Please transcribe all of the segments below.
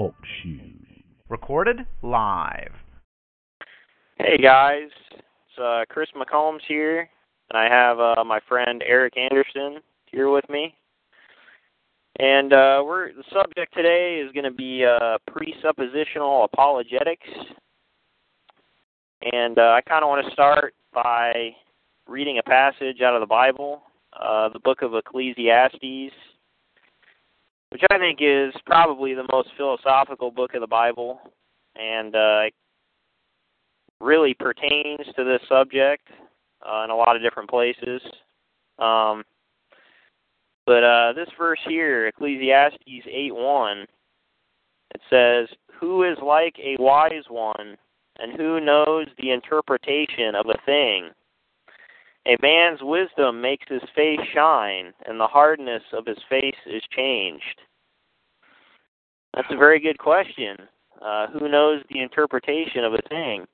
Talk shoes. Recorded live. Hey guys, it's uh, Chris McCombs here, and I have uh, my friend Eric Anderson here with me. And uh, we're the subject today is going to be uh, presuppositional apologetics, and uh, I kind of want to start by reading a passage out of the Bible, uh, the book of Ecclesiastes, which I think is probably the most philosophical book of the Bible, and uh, really pertains to this subject uh, in a lot of different places. Um, but uh, this verse here, Ecclesiastes 8:1, it says, "Who is like a wise one, and who knows the interpretation of a thing? A man's wisdom makes his face shine, and the hardness of his face is changed." That's a very good question. Uh, who knows the interpretation of a thing?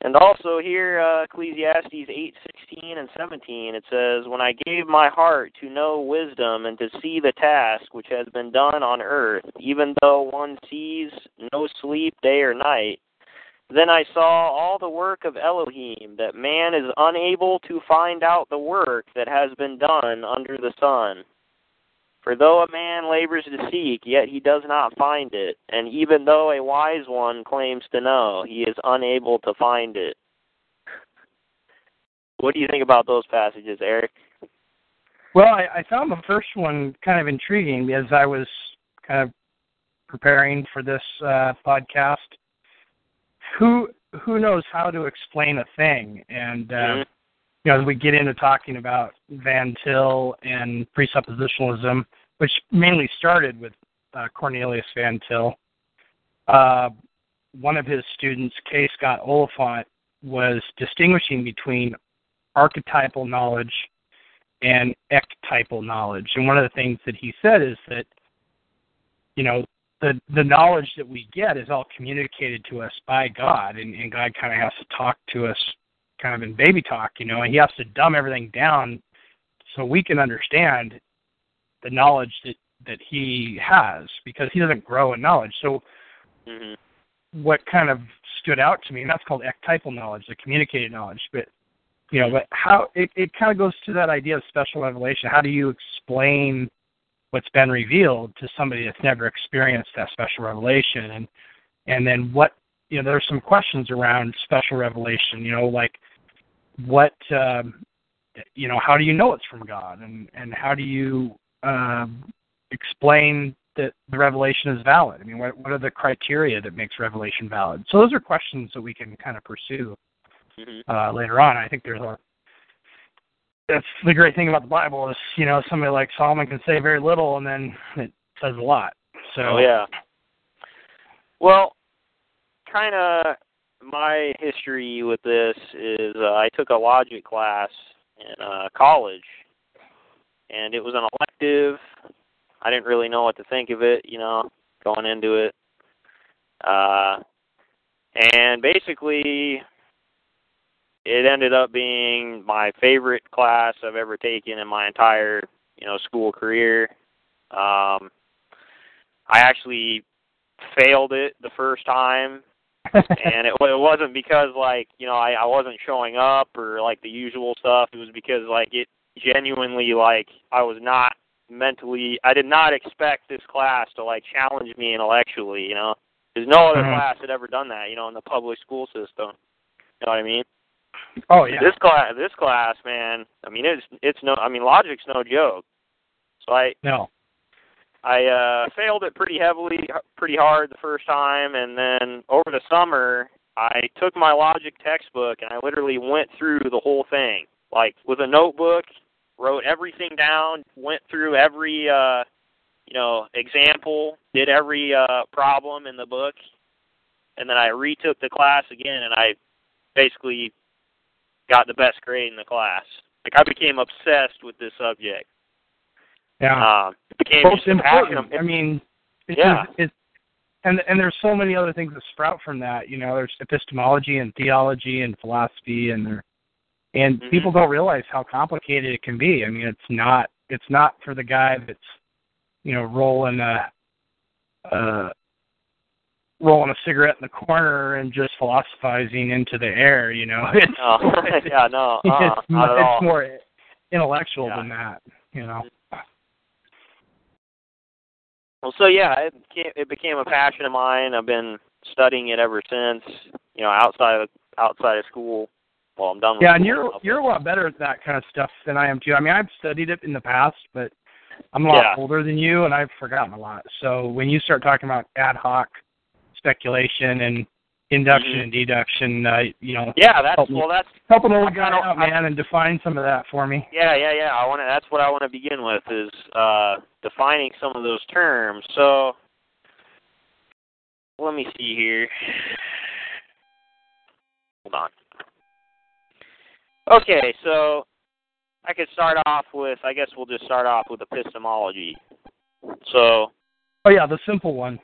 And also here, uh, Ecclesiastes 8:16 and 17, it says, "When I gave my heart to know wisdom and to see the task which has been done on earth, even though one sees no sleep day or night, then I saw all the work of Elohim, that man is unable to find out the work that has been done under the sun." For though a man labors to seek, yet he does not find it, and even though a wise one claims to know, he is unable to find it. What do you think about those passages, Eric? Well, I, I found the first one kind of intriguing as I was kind of preparing for this uh, podcast. Who who knows how to explain a thing? And uh, mm-hmm. You know, as we get into talking about Van Til and presuppositionalism, which mainly started with uh, Cornelius Van Til. Uh, one of his students, K. Scott Oliphint, was distinguishing between archetypal knowledge and ectypal knowledge. And one of the things that he said is that, you know, the the knowledge that we get is all communicated to us by God, and, and God kind of has to talk to us, kind of in baby talk, you know, and He has to dumb everything down so we can understand the knowledge that that he has because he doesn't grow in knowledge. So mm-hmm. what kind of stood out to me, and that's called ectypal knowledge, the communicated knowledge. But you know, but how it, it kind of goes to that idea of special revelation. How do you explain what's been revealed to somebody that's never experienced that special revelation? And and then what you know, there's some questions around special revelation. You know, like what um, you know, how do you know it's from God, and and how do you um, explain that the revelation is valid? I mean, what, what are the criteria that makes revelation valid? So those are questions that we can kind of pursue mm-hmm. uh, later on. I think there's a that's the great thing about the Bible is you know somebody like Solomon can say very little and then it says a lot. So oh, yeah. Well, kind of my history with this is uh, I took a logic class in uh, college, and it was an elective. I didn't really know what to think of it, you know, going into it. Uh, and basically, it ended up being my favorite class I've ever taken in my entire, you know, school career. Um, I actually failed it the first time, and it, it wasn't because like you know I, I wasn't showing up or like the usual stuff. It was because like it genuinely like I was not mentally I did not expect this class to like challenge me intellectually, you know. There's no other mm-hmm. class that ever done that, you know, in the public school system. You know what I mean? Oh yeah. This class this class, man, I mean it's it's no I mean logic's no joke. So I No. I uh failed it pretty heavily pretty hard the first time and then over the summer I took my logic textbook and I literally went through the whole thing like with a notebook wrote everything down, went through every uh, you know example, did every uh, problem in the book, and then I retook the class again, and I basically got the best grade in the class. Like I became obsessed with this subject. Yeah. Um, it Most just passion. important. I mean, it's, Yeah. it's and and there's so many other things that sprout from that. You know, there's epistemology and theology and philosophy, and there, and Mhm. people don't realize how complicated it can be. I mean, it's not it's not for the guy that's you know rolling a uh rolling a cigarette in the corner and just philosophizing into the air. You know, it's Oh, yeah, no, uh, it's, not at it's more intellectual Yeah. than that. You know. Well, so yeah, it became, it became a passion of mine. I've been studying it ever since. You know, outside of outside of school. Well, I'm done with Yeah, and you're now, you're a lot better at that kind of stuff than I am too. I mean, I've studied it in the past, but I'm a lot Yeah. older than you, and I've forgotten a lot. So when you start talking about ad hoc speculation and induction Mhm. and deduction, uh, you know, Yeah, that's well, that's help an old guy out, I- man, and define some of that for me. yeah, yeah, yeah. I want to. That's what I want to begin with is uh, defining some of those terms. So let me see here. Hold on. Okay, so I could start off with. I guess we'll just start off with epistemology. So Oh yeah, the simple one.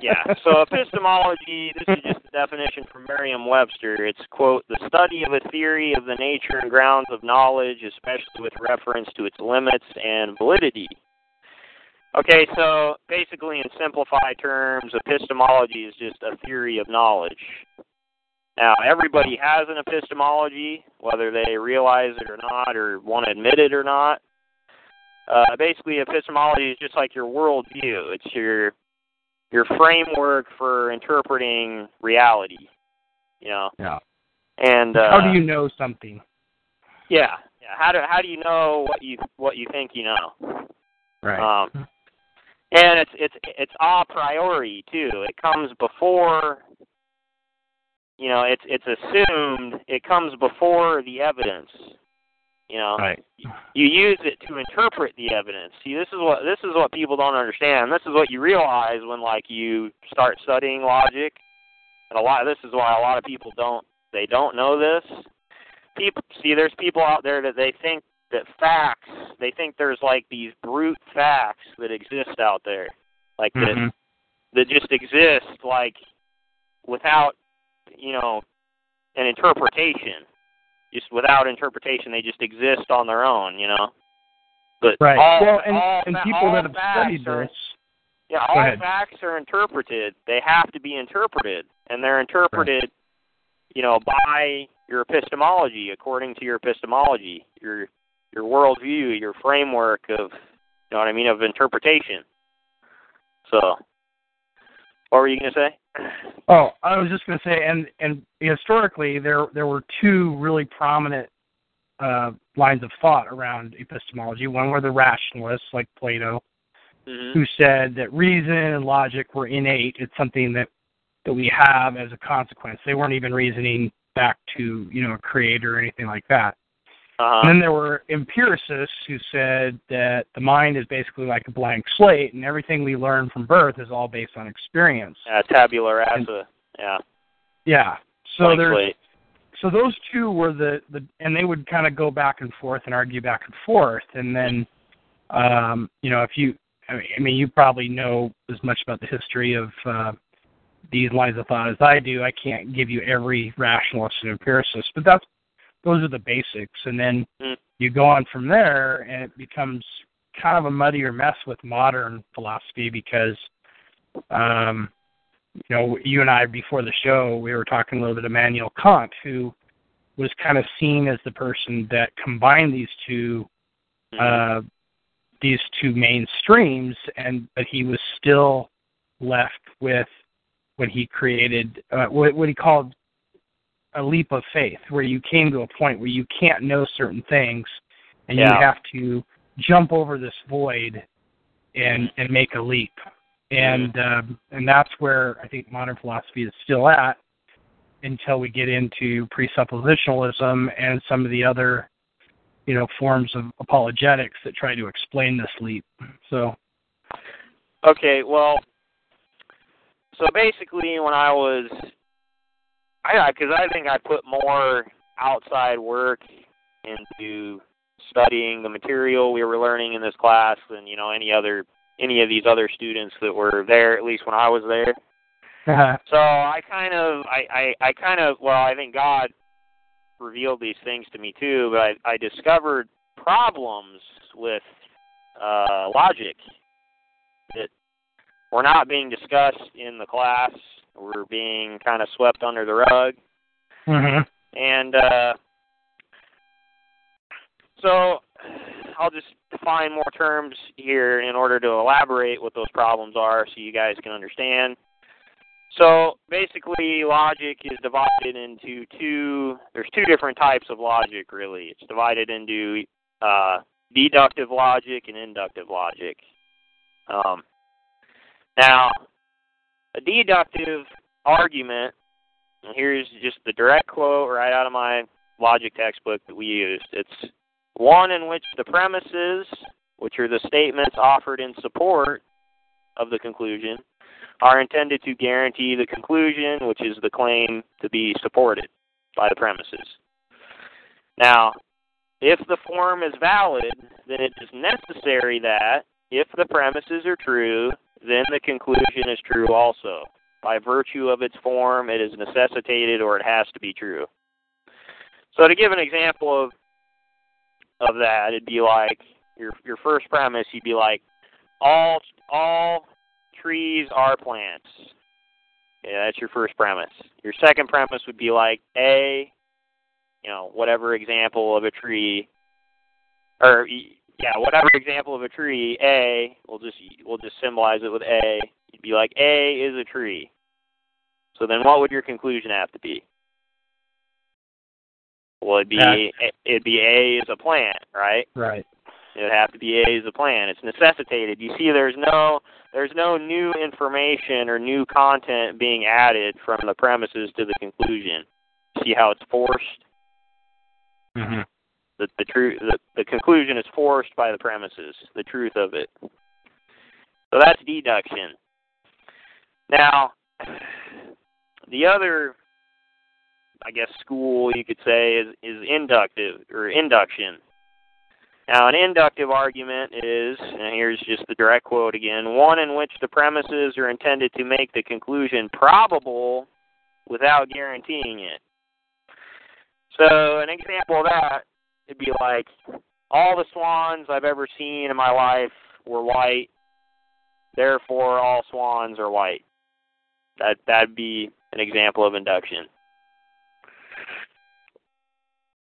Yeah. So epistemology, this is just a definition from Merriam-Webster. It's quote the study of a theory of the nature and grounds of knowledge, especially with reference to its limits and validity. Okay, so basically, in simplified terms, epistemology is just a theory of knowledge. Now, everybody has an epistemology, whether they realize it or not, or want to admit it or not. Uh, basically, epistemology is just like your worldview. It's your your framework for interpreting reality. You know, yeah. and uh, How do you know something? Yeah, yeah. How do how do you know what you what you think you know? Right. Um, and it's it's it's a priori too. It comes before. You know, it's it's assumed. It comes before the evidence. You know, right. you use it to interpret the evidence. See, this is what this is what people don't understand. This is what you realize when like you start studying logic. And a lot this is why a lot of people don't they don't know this. People see there's people out there that they think that facts, they think there's like these brute facts that exist out there. Like that Mhm. that just exist like without, you know, an interpretation just without interpretation, they just exist on their own, you know. But Right. all, well, and, all and people that have studied are, this. yeah, all ahead. facts are interpreted. They have to be interpreted, and they're interpreted, you know, by your epistemology, according to your epistemology, your your worldview, your framework of, you know what I mean, of interpretation. So, what were you gonna say? Oh, I was just going to say, and and historically, there there were two really prominent uh, lines of thought around epistemology. One were the rationalists, like Plato, hmm who said that reason and logic were innate. It's something that that we have as a consequence. They weren't even reasoning back to you know a creator or anything like that. Uh-huh. And then there were empiricists who said that the mind is basically like a blank slate, and everything we learn from birth is all based on experience. Yeah, tabula rasa. Yeah. Yeah. So blank there's slate. so those two were the the and they would kind of go back and forth and argue back and forth and then um you know if you I mean, I mean you probably know as much about the history of uh these lines of thought as I do. I can't give you every rationalist and empiricist, but that's those are the basics and then Mm. you go on from there and it becomes kind of a muddier mess with modern philosophy because um you know, you and I before the show, we were talking a little bit of Immanuel Kant, who was kind of seen as the person that combined these two Mhm. uh, these two main streams, and but he was still left with what he created, uh, what, what he called a leap of faith, where you came to a point where you can't know certain things, and you have to jump over this void and and make a leap, and um, and that's where I think modern philosophy is still at until we get into presuppositionalism and some of the other you know forms of apologetics that try to explain this leap. So. Okay, well, so basically, when I was, I because I think I put more outside work into studying the material we were learning in this class than you know any other any of these other students that were there at least when I was there. Uh-huh. So I kind of I, I I kind of well I think God revealed these things to me too, but I I discovered problems with uh logic that were not being discussed in the class, were being kind of swept under the rug. Mhm. And uh so I'll just define more terms here in order to elaborate what those problems are so you guys can understand. So basically, logic is divided into two. There's two different types of logic, really. It's divided into uh, deductive logic and inductive logic. Um, now, a deductive argument. And here's just the direct quote right out of my logic textbook that we used. It's one in which the premises, which are the statements offered in support of the conclusion, are intended to guarantee the conclusion, which is the claim to be supported by the premises. Now, if the form is valid, then it is necessary that, if the premises are true, then the conclusion is true also. By virtue of its form, it is necessitated or it has to be true. So, to give an example of of that, it'd be like your your first premise. You'd be like, all all trees are plants. Yeah, that's your first premise. Your second premise would be like a, you know, whatever example of a tree, or yeah, whatever example of a tree. A, we'll just we'll just symbolize it with a. You'd be like a is a tree. So then, what would your conclusion have to be? Well, it'd be it'd be A is a plant, right? Right. It would have to be A is a plant. It's necessitated. You see, there's no there's no new information or new content being added from the premises to the conclusion. See how it's forced? Mhm. The the truth the, the conclusion is forced by the premises, the truth of it. So that's deduction. Now, the other I guess school you could say is is inductive or induction. Now, an inductive argument is, and here's just the direct quote again, one in which the premises are intended to make the conclusion probable without guaranteeing it. So, an example of that would be like all the swans I've ever seen in my life were white, therefore all swans are white. That that'd be an example of induction.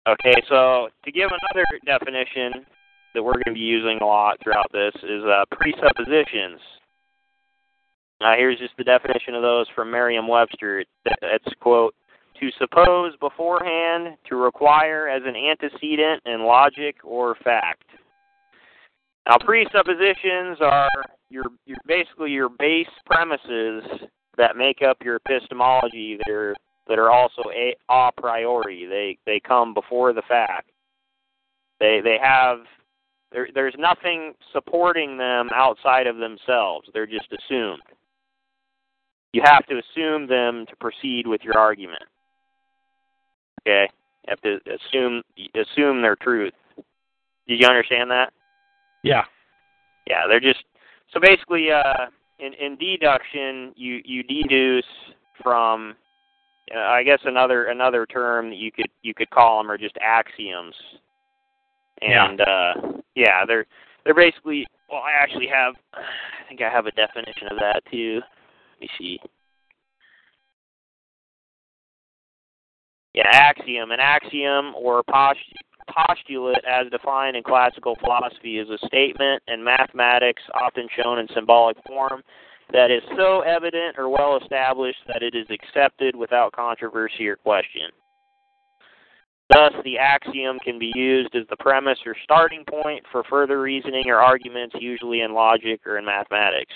Okay, so to give another definition that we're going to be using a lot throughout this is uh, presuppositions. Now, here's just the definition of those from Merriam-Webster. It's quote to suppose beforehand, to require as an antecedent in logic or fact. Now, presuppositions are your, your basically your base premises that make up your epistemology. They're that are also a, a priori. They they come before the fact. They they have there there's nothing supporting them outside of themselves. They're just assumed. You have to assume them to proceed with your argument. Okay? You have to assume assume their truth. Did you understand that? Yeah. Yeah, they're just so basically uh in in deduction you you deduce from uh, I guess another another term that you could you could call them are just axioms. And uh yeah, they're they're basically well I actually have I think I have a definition of that too. Let me see. Yeah, axiom. An axiom or post, postulate as defined in classical philosophy is a statement in mathematics often shown in symbolic form that is so evident or well established that it is accepted without controversy or question. Thus, the axiom can be used as the premise or starting point for further reasoning or arguments, usually in logic or in mathematics.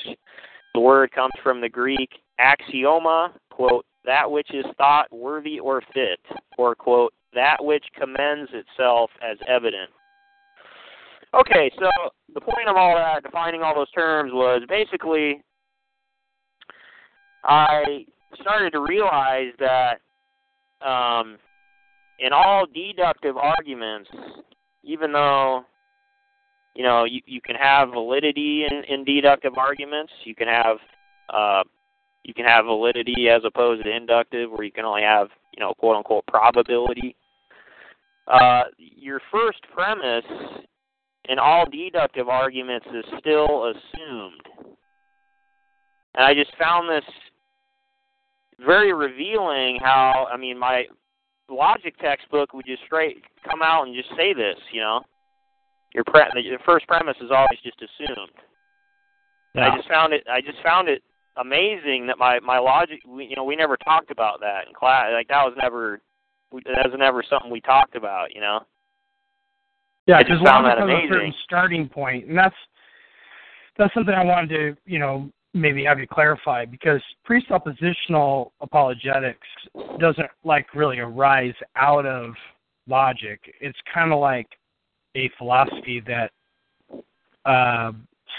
The word comes from the Greek axioma, quote, that which is thought worthy or fit, or, quote, that which commends itself as evident, Okay, so the point of all that, defining all those terms, was basically I started to realize that um, in all deductive arguments, even though you know you, you can have validity in, in deductive arguments, you can have uh, you can have validity as opposed to inductive, where you can only have you know quote unquote probability. Uh, your first premise in all deductive arguments is still assumed. And I just found this very revealing how I mean my logic textbook would just straight come out and just say this, you know. Your pre- the first premise is always just assumed. Yeah. I just found it I just found it amazing that my my logic we, you know we never talked about that in class like that was never that was never something we talked about, you know. Yeah, I just found that has a amazing. certain starting point, and that's that's something I wanted to, you know, maybe have you clarify because presuppositional apologetics doesn't like really arise out of logic. It's kind of like a philosophy that uh,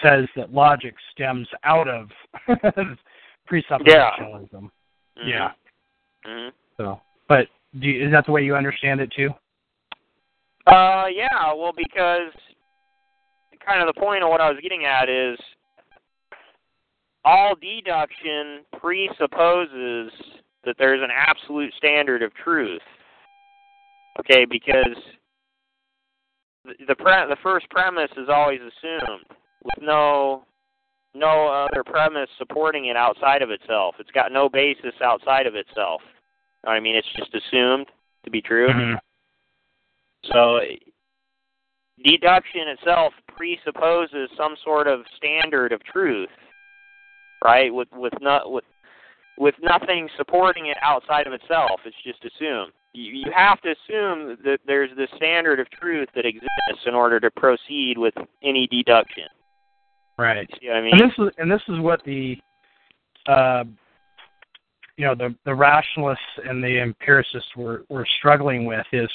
says that logic stems out of presuppositionalism. Yeah. hmm So, but do you, is that the way you understand it too? Uh, yeah. Well, because kind of the point of what I was getting at is all deduction presupposes that there's an absolute standard of truth. Okay, because the the, pre- the first premise is always assumed with no no other premise supporting it outside of itself. It's got no basis outside of itself. You know what I mean, it's just assumed to be true. Mhm. So deduction itself presupposes some sort of standard of truth, right? With with not with with nothing supporting it outside of itself. It's just assumed. You, you have to assume that there's this standard of truth that exists in order to proceed with any deduction. Right. You see what I mean? And this is and this is what the uh, you know the the rationalists and the empiricists were were struggling with is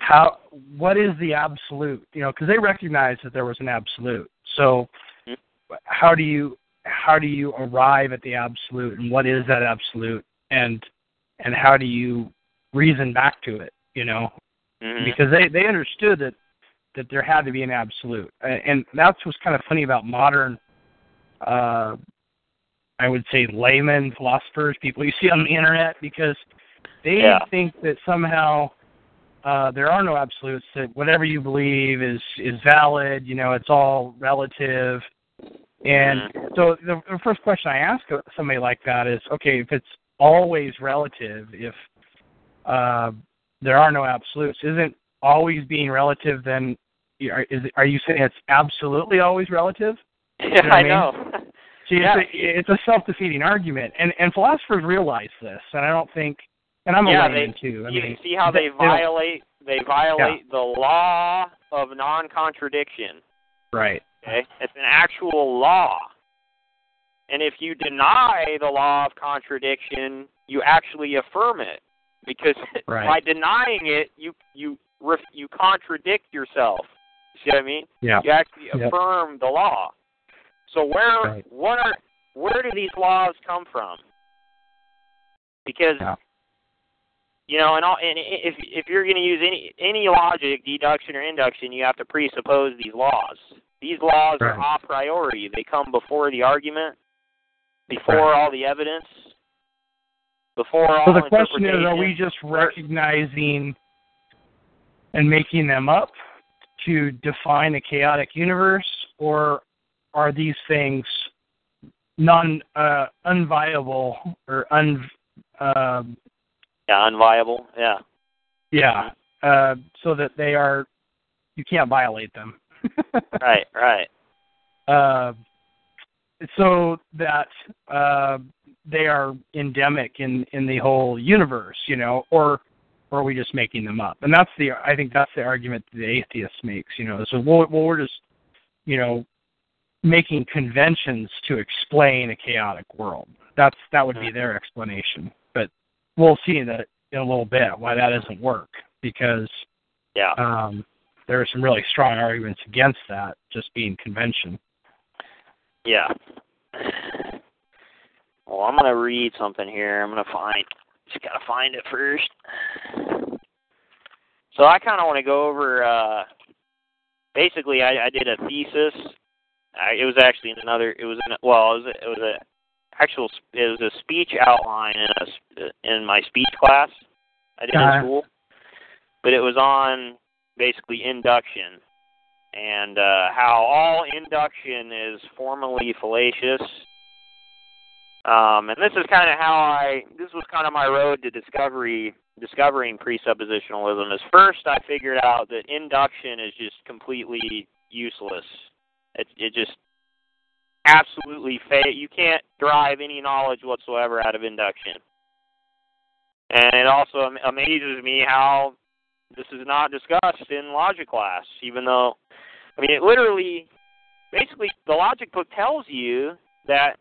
how what is the absolute you know because they recognized that there was an absolute so how do you how do you arrive at the absolute and what is that absolute and and how do you reason back to it you know Mhm. because they they understood that that there had to be an absolute, and that's what's kind of funny about modern, uh, I would say layman philosophers, people you see on the internet, because they Yeah. think that somehow uh, there are no absolutes. That whatever you believe is is valid. You know, it's all relative. And so the, the first question I ask somebody like that is, okay, if it's always relative, if uh, there are no absolutes, isn't always being relative then are, is, are you saying it's absolutely always relative? yeah, what I I mean? know. See, Yeah. it's, a, it's a self-defeating argument, and and philosophers realize this, and I don't think, and I'm a yeah, layman they, too. I you mean, see how they don't- violate they violate the law of non-contradiction. right? Okay, it's an actual law, and if you deny the law of contradiction, you actually affirm it because Right. by denying it, you you ref, you contradict yourself. See what I mean? Yeah. You actually Yep. affirm the law. So where Right. what are where do these laws come from? Because Yeah. you know, and all, and if if you're going to use any any logic, deduction or induction, you have to presuppose these laws. These laws are a priori. They come before the argument, before Right. all the evidence, before all So the question is, are we just recognizing and making them up to define a chaotic universe, or are these things non uh, unviable or un um, yeah, unviable. Yeah. yeah, uh, so that they are you can't violate them. Right. Right. uh, so that uh, they are endemic in in the whole universe, you know, or or are we just making them up? And that's the I think that's the argument that the atheist makes, you know. So well, well we're just you know making conventions to explain a chaotic world. That's that would be their explanation. But we'll see that in a little bit why that doesn't work because Yeah. um, there are some really strong arguments against that just being convention. Yeah. Well, I'm gonna read something here. I'm gonna find. Just gotta find it first. So I kind of want to go over. uh Basically, I, I did a thesis. I, it was actually in another. It was in. A, well, it was. A, it was a actual. It was a speech outline in a in my speech class. I did Uh-huh. in school, but it was on basically induction and uh, how all induction is formally fallacious. Um, and this is kind of how I. This was kind of my road to discovery, discovering presuppositionalism. Is first I figured out that induction is just completely useless. It it just absolutely fa- You can't derive any knowledge whatsoever out of induction. And it also am- amazes me how this is not discussed in logic class, even though, I mean, it literally, basically, the logic book tells you that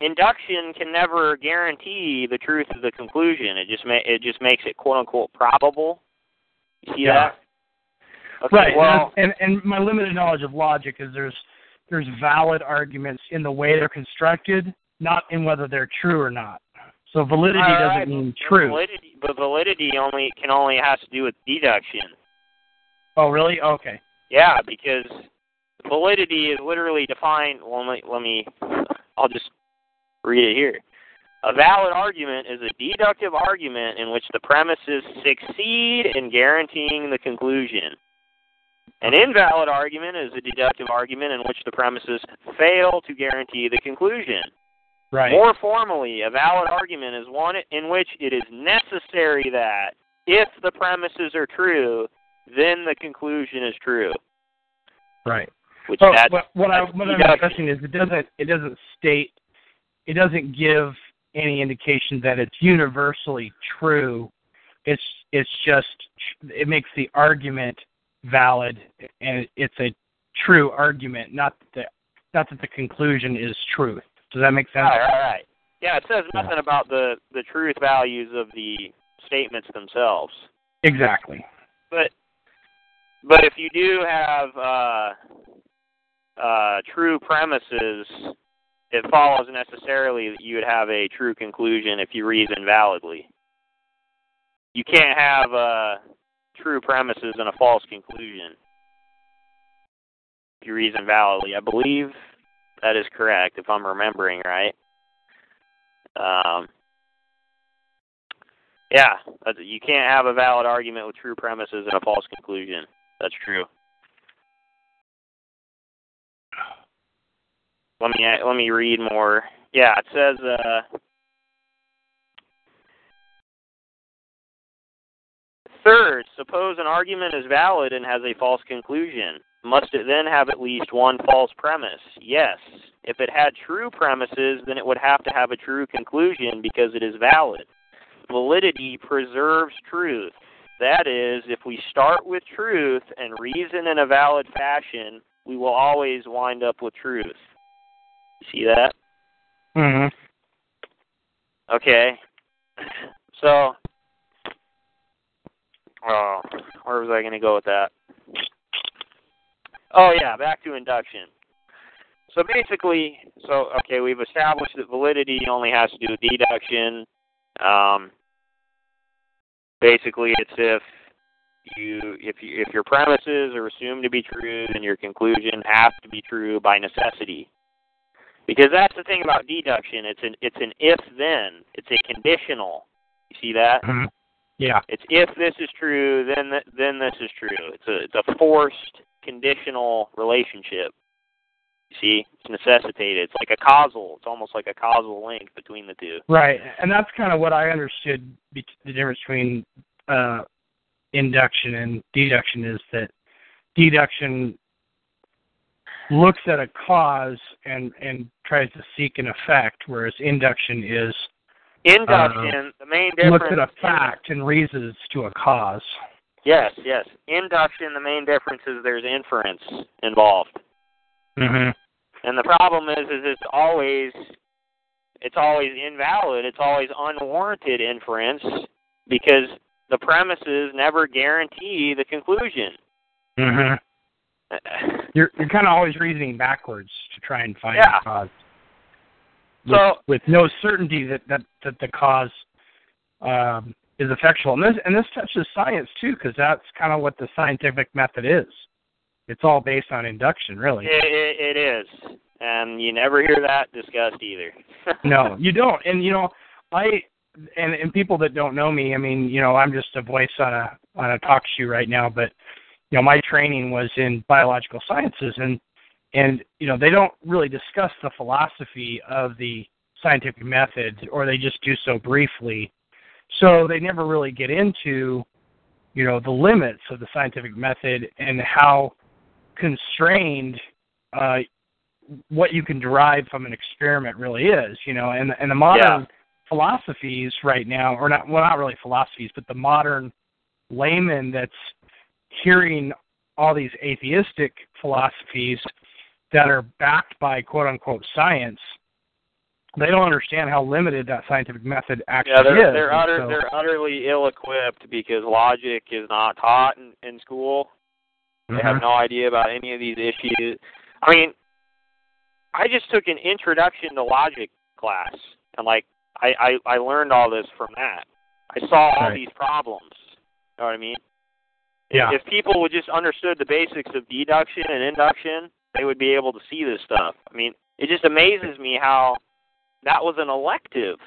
induction can never guarantee the truth of the conclusion. It just ma- it just makes it quote unquote probable. You see Yeah. that? Okay, right. Well, and, and my limited knowledge of logic is there's there's valid arguments in the way they're constructed, not in whether they're true or not. So validity all doesn't mean true. Validity, but validity only can only has to do with deduction. Oh, really? Okay. Yeah, because validity is literally defined. Well, let me, let me. I'll just read it here. A valid argument is a deductive argument in which the premises succeed in guaranteeing the conclusion. An invalid argument is a deductive argument in which the premises fail to guarantee the conclusion. Right. More formally, a valid argument is one in which it is necessary that, if the premises are true, then the conclusion is true. right. Which Oh, that's, what, what, I, what I'm expressing is it doesn't it doesn't state it doesn't give any indication that it's universally true. It's it's just it makes the argument valid and it's a true argument, not that the, not that the conclusion is truth. Does that make sense? Right, right, right. Yeah, it says Yeah. nothing about the the truth values of the statements themselves. Exactly. But but if you do have uh, uh, true premises, it follows necessarily that you would have a true conclusion if you reason validly. You can't have uh, true premises and a false conclusion if you reason validly. I believe that is correct, if I'm remembering right. Um, yeah, you can't have a valid argument with true premises and a false conclusion. That's true. Let me let me read more. Yeah, it says uh, third. Suppose an argument is valid and has a false conclusion. Must it then have at least one false premise? Yes. If it had true premises, then it would have to have a true conclusion because it is valid. Validity preserves truth. That is, if we start with truth and reason in a valid fashion, we will always wind up with truth. See that? hmm Okay. So, oh, where was I going to go with that? Oh yeah, back to induction. So basically, so okay, we've established that validity only has to do with deduction. Um, basically, it's if you if you if your premises are assumed to be true, then your conclusion has to be true by necessity. Because that's the thing about deduction. It's an it's an if then. It's a conditional. You see that? hmm Yeah. It's if this is true, then th- then this is true. It's a it's a forced conditional relationship. You see, it's necessitated. It's like a causal. It's almost like a causal link between the two. Right, and that's kind of what I understood. Be- the difference between uh, induction and deduction is that deduction looks at a cause and and tries to seek an effect, whereas induction is Induction. the main difference looks at a fact and reasons to a cause. Yes, yes. Induction. The main difference is there's inference involved. hmm And the problem is, is it's always, it's always invalid. It's always unwarranted inference because the premises never guarantee the conclusion. hmm You're you're kind of always reasoning backwards to try and find Yeah. the cause. With, So- with no certainty that that that the cause um, is effectual, and this and this touches science too, because that's kind of what the scientific method is. It's all based on induction, really. It, it, it is, and you never hear that discussed either. no, you don't. And you know, I and and people that don't know me, I mean, you know, I'm just a voice on a on a talk show right now, but you know, my training was in biological sciences and and you know, they don't really discuss the philosophy of the scientific method or they just do so briefly. So they never really get into you know, the limits of the scientific method and how constrained uh what you can derive from an experiment really is, you know, and and the modern Yeah. philosophies right now, or not well, not really philosophies, but the modern layman that's hearing all these atheistic philosophies that are backed by quote unquote science, they don't understand how limited that scientific method actually yeah, they're is. they're utter, so- they're utterly ill-equipped because logic is not taught in, in school. They have Mhm. no idea about any of these issues. I mean, I just took an introduction to logic class, and like I I, I learned all this from that. I saw all Right. these problems. You know what I mean? Yeah. If people would just understood the basics of deduction and induction, they would be able to see this stuff. I mean, it just amazes me how that was an elective.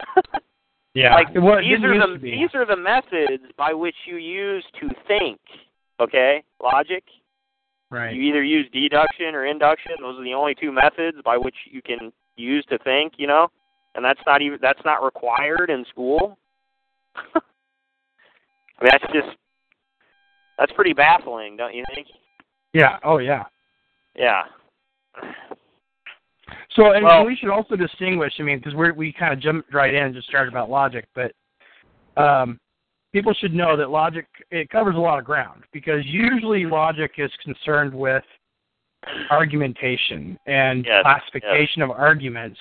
yeah. like Well, these are the these are the methods by which you use to think. Okay, logic. right. You either use deduction or induction. Those are the only two methods by which you can use to think. You know, and that's not even that's not required in school. I mean, that's just that's pretty baffling, don't you think? Yeah. Oh yeah. Yeah. So, and Well- we should also distinguish. I mean, because we we kind of jumped right in and just started about logic, but um, people should know that logic it covers a lot of ground because usually logic is concerned with argumentation and Yes, classification of arguments,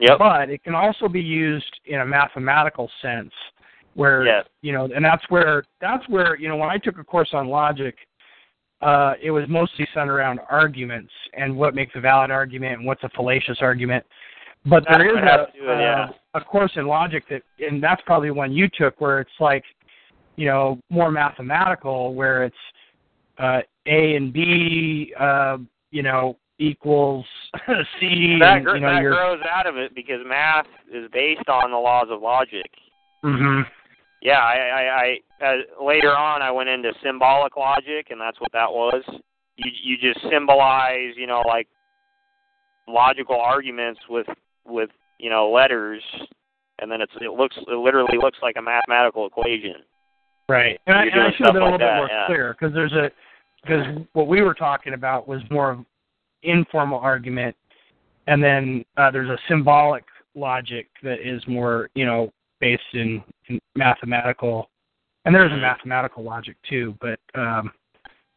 Yep. but it can also be used in a mathematical sense, where Yes. you know, and that's where that's where you know when I took a course on logic, uh, it was mostly centered around arguments and what makes a valid argument and what's a fallacious argument. But That's there is what I have a, to do it, yeah. a, a course in logic that, and that's probably one you took, where it's like, you know, more mathematical, where it's uh, A and B, uh, you know, equals C, that and gr- you know, that grows out of it because math is based on the laws of logic. hmm Yeah, I, I, I uh, later on I went into symbolic logic, and that's what that was. You you just symbolize, you know, like logical arguments with with you know letters, and then it's it looks it literally looks like a mathematical equation. Right. And I, and I should have been a little like bit that, more yeah. clear because there's a because what we were talking about was more of informal argument, and then uh, there's a symbolic logic that is more you know based in, in mathematical, and there's a mathematical logic too. But um,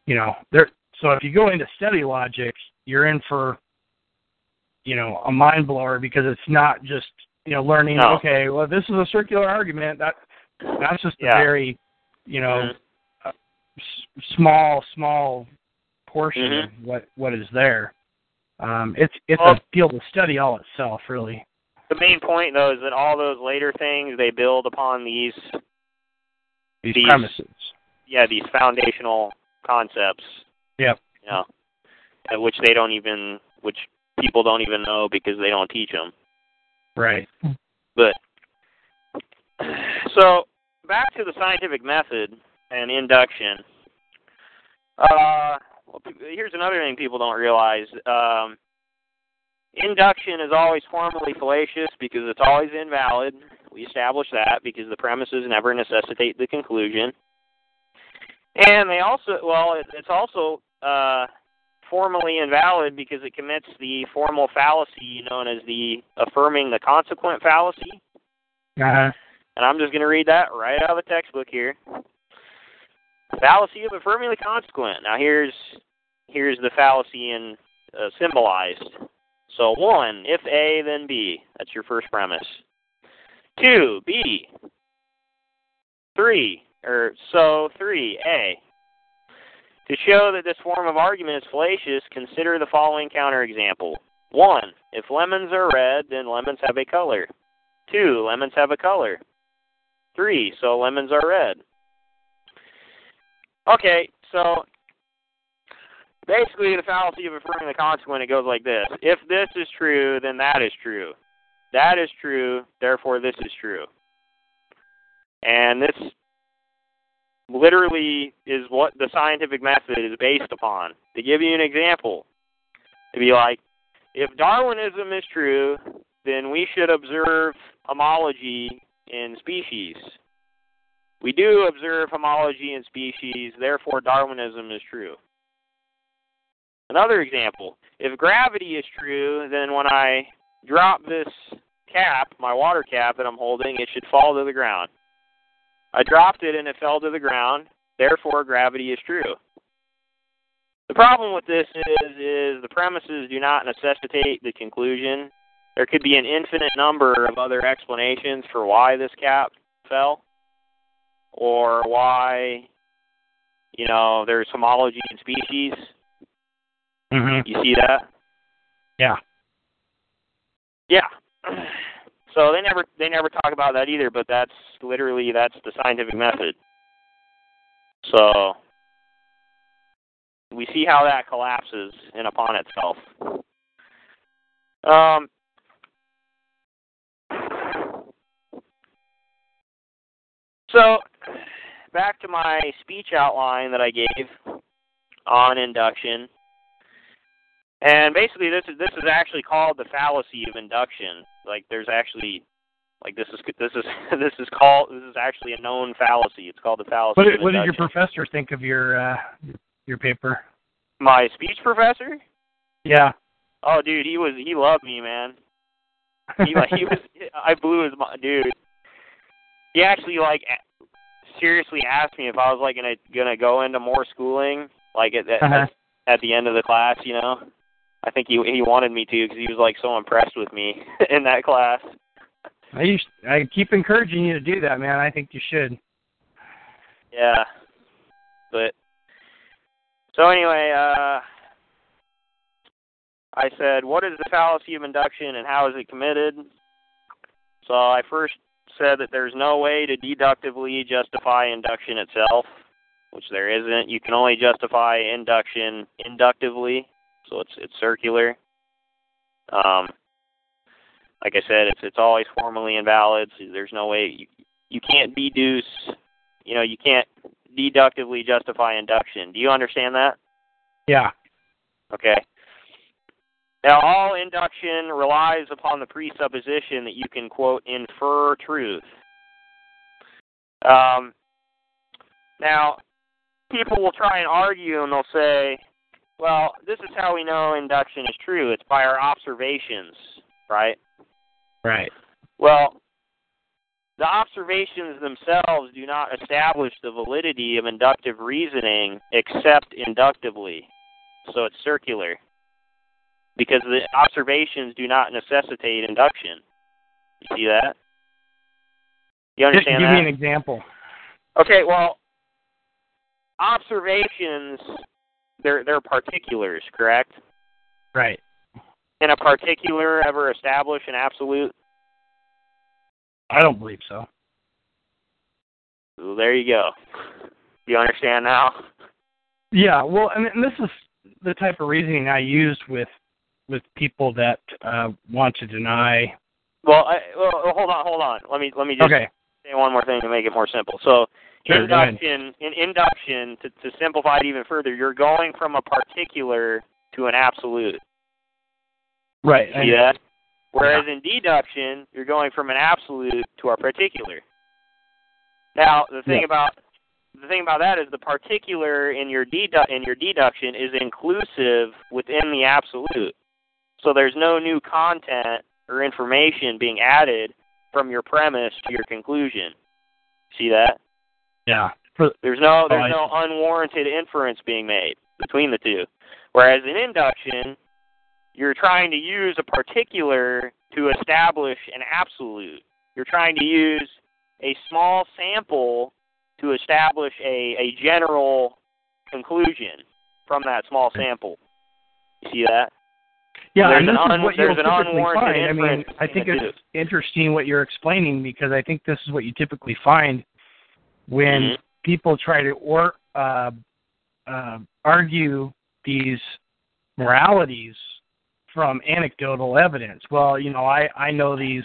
you know there. So if you go into study logic, you're in for you know a mind blower because it's not just you know learning. No. Okay, well this is a circular argument that that's just Yeah. a very you know Mhm. s- small small portion Mhm. of what what is there. Um, it's it's Well- a field of study all itself, really. The main point though is that all those later things they build upon these These, These- premises. yeah these foundational concepts. Yep. You know, uh, which they don't even which people don't even know because they don't teach them. Right. But so back to the scientific method and induction. Uh, well, here's another thing people don't realize. Um, induction is always formally fallacious because it's always invalid. We establish that because the premises never necessitate the conclusion. And they also, well, it's also uh, formally invalid because it commits the formal fallacy known as the affirming the consequent fallacy. Uh-huh. And I'm just going to read that right out of the textbook here. Fallacy of affirming the consequent. Now here's here's the fallacy in uh, symbolized. So one, if A, then B. That's your first premise. Two, B. 3, or so 3, A. To show that this form of argument is fallacious, consider the following counterexample. 1. If lemons are red, then lemons have a color. 2. Lemons have a color. 3. So lemons are red. Okay, so basically the fallacy of affirming the consequent it goes like this. If this is true, then that is true. That is true, therefore this is true. And this literally is what the scientific method is based upon. To give you an example, to be like, if Darwinism is true, then we should observe homology in species. We do observe homology in species, therefore Darwinism is true. Another example, if gravity is true, then when I drop this cap, my water cap that I'm holding, it should fall to the ground. I dropped it and it fell to the ground, therefore gravity is true. The problem with this is is the premises do not necessitate the conclusion. There could be an infinite number of other explanations for why this cap fell or why you know there's homology in species. Mm-hmm. You see that? Yeah. Yeah. So they never they never talk about that either, but that's literally that's the scientific method. So we see how that collapses in upon itself. Um, so back to my speech outline that I gave on induction. And basically, this is this is actually called the fallacy of induction. Like, there's actually, like, this is this is this is called this is actually a known fallacy. It's called the fallacy. What, of what did your professor think of your uh, your paper? My speech professor? Yeah. Oh, dude, he was he loved me, man. He like he was I blew his mind, dude. He actually like seriously asked me if I was like gonna gonna go into more schooling, like at at, Uh-huh. at the end of the class, you know. I think he he wanted me to because he was like so impressed with me in that class. I used, I keep encouraging you to do that, man. I think you should. Yeah. But so anyway, uh I said, what is the fallacy of induction and how is it committed? So I first said that there's no way to deductively justify induction itself, which there isn't. You can only justify induction inductively, so it's it's circular. Um like I said, it's it's always formally invalid. So there's no way you you can't deduce you know, you can't deductively justify induction. Do you understand that? Yeah. Okay. Now, all induction relies upon the presupposition that you can, quote, infer truth. Um, now, people will try and argue and they'll say, well, this is how we know induction is true. It's by our observations, right? Right. Well, the observations themselves do not establish the validity of inductive reasoning except inductively. So it's circular. Because the observations do not necessitate induction. You see that? You understand give that? me an example. Okay, well, observations they're they're particulars, correct? Right. Can a particular ever establish an absolute? I don't believe so. Well, there you go. You understand now? Yeah. Well, and and this is the type of reasoning I use with with people that uh, want to deny. Well, I, well, hold on, hold on. Let me let me just Okay. say one more thing to make it more simple. So, Sure, induction in induction to to simplify it even further, you're going from a particular to an absolute. Right. See that? Whereas in deduction, you're going from an absolute to a particular. Now, the thing Yeah. about the thing about that is the particular in your dedu- in your deduction is inclusive within the absolute. So there's no new content or information being added from your premise to your conclusion. See that? Yeah. For, There's no Oh, there's I no unwarranted inference being made between the two. Whereas in induction, you're trying to use a particular to establish an absolute. You're trying to use a small sample to establish a, a general conclusion from that small sample. You see that? Yeah, There's and this an is un- what you'll there's an typically find. I mean, I think it's interesting what you're explaining because I think this is what you typically find when Mhm. people try to or uh, uh, argue these moralities from anecdotal evidence. Well, you know, I I know these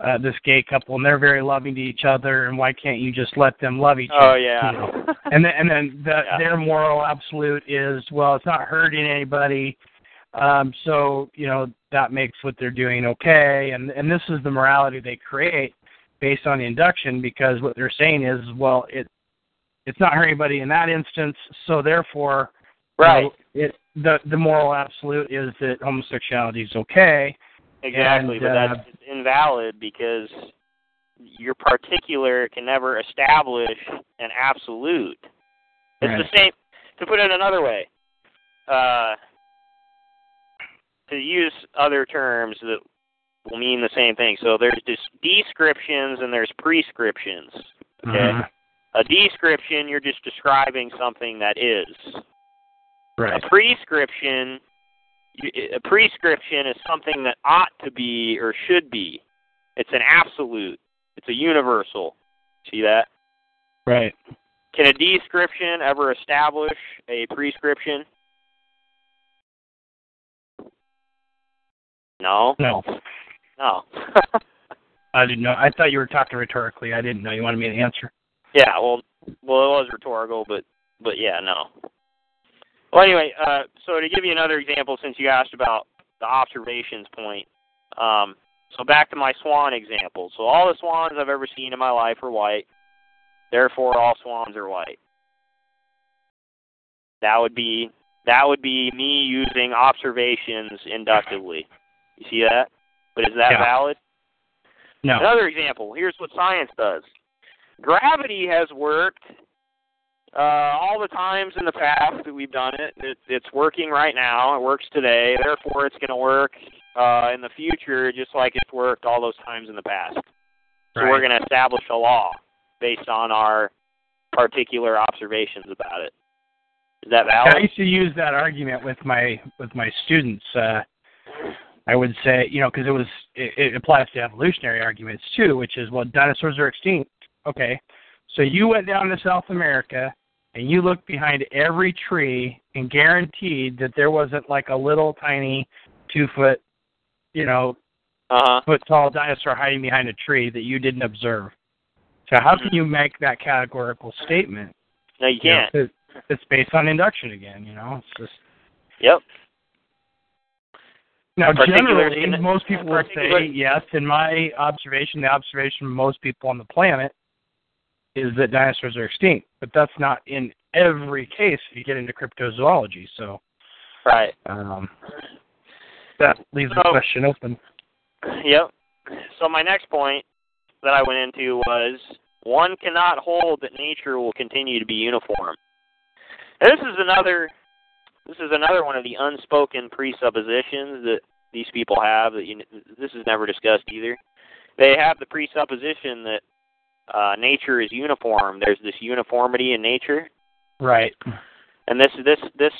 uh, this gay couple and they're very loving to each other, and why can't you just let them love each other? Oh yeah. You know? and then and then the, Yeah. their moral absolute is well, it's not hurting anybody, um, so you know that makes what they're doing okay, and and this is the morality they create based on induction because what they're saying is well it it's not hurting anybody in that instance, so therefore right. it the the moral absolute is that homosexuality is okay. Exactly, And, but uh, that's it's invalid because your particular can never establish an absolute. It's Right. the same. To put it another way, uh, to use other terms that will mean the same thing. So there's just descriptions and there's prescriptions. Okay. Mhm. A description, you're just describing something that is. Right. A prescription, a prescription is something that ought to be or should be. It's an absolute. It's a universal. See that? Right. Can a description ever establish a prescription? No. No. No. I didn't know. I thought you were talking rhetorically. I didn't know you wanted me to answer. yeah. Well, well, it was rhetorical, but but yeah, no. Well, anyway, uh, so to give you another example, since you asked about the observations point, um, so back to my swan example. So all the swans I've ever seen in my life are white. Therefore, all swans are white. That would be that would be me using observations inductively. You see that? But is that Yeah. valid? No. Another example. Here's what science does. Gravity has worked uh, all the times in the past that we've done it. it. It's working right now. It works today. Therefore, it's going to work uh, in the future just like it's worked all those times in the past. So we're going to establish a law based on our particular observations about it. Is that valid? I used to use that argument with my with my students. Uh, I would say, you know, because it was it, it applies to evolutionary arguments too, which is well, dinosaurs are extinct. Okay, so you went down to South America and you looked behind every tree and guaranteed that there wasn't like a little tiny two foot, you know, Uh huh. foot tall dinosaur hiding behind a tree that you didn't observe. So how can you make that categorical statement? No, you You know, can't. it's based on induction again. You know, it's just Yep. Now, generally, most people would say yes. In my observation, the observation of most people on the planet is that dinosaurs are extinct, but that's not in every case if you get into cryptozoology. So Right. um, that leaves the question open. Yep. So my next point that I went into was one cannot hold that nature will continue to be uniform. And this is another this is another one of the unspoken presuppositions that these people have that you, this is never discussed either. They have the presupposition that uh, nature is uniform. There's this uniformity in nature, Right. and this this this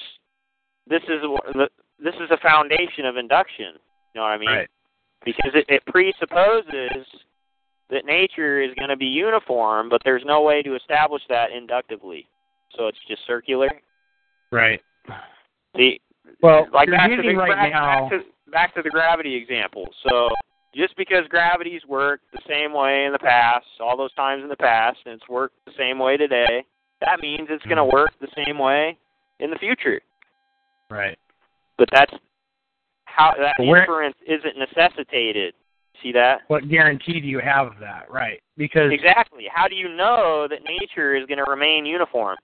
this is the this is a foundation of induction. You know what I mean? Right. because it, it presupposes that nature is going to be uniform, but there's no way to establish that inductively. So it's just circular. Right. The Well, like back to the right back, now. back to back to the gravity example. So just because gravity's worked the same way in the past, all those times in the past, and it's worked the same way today, that means it's going to Mhm. work the same way in the future. Right. But that's how that where- inference isn't necessitated. See that? What guarantee do you have of that? Right. Because Exactly. How do you know that nature is going to remain uniform?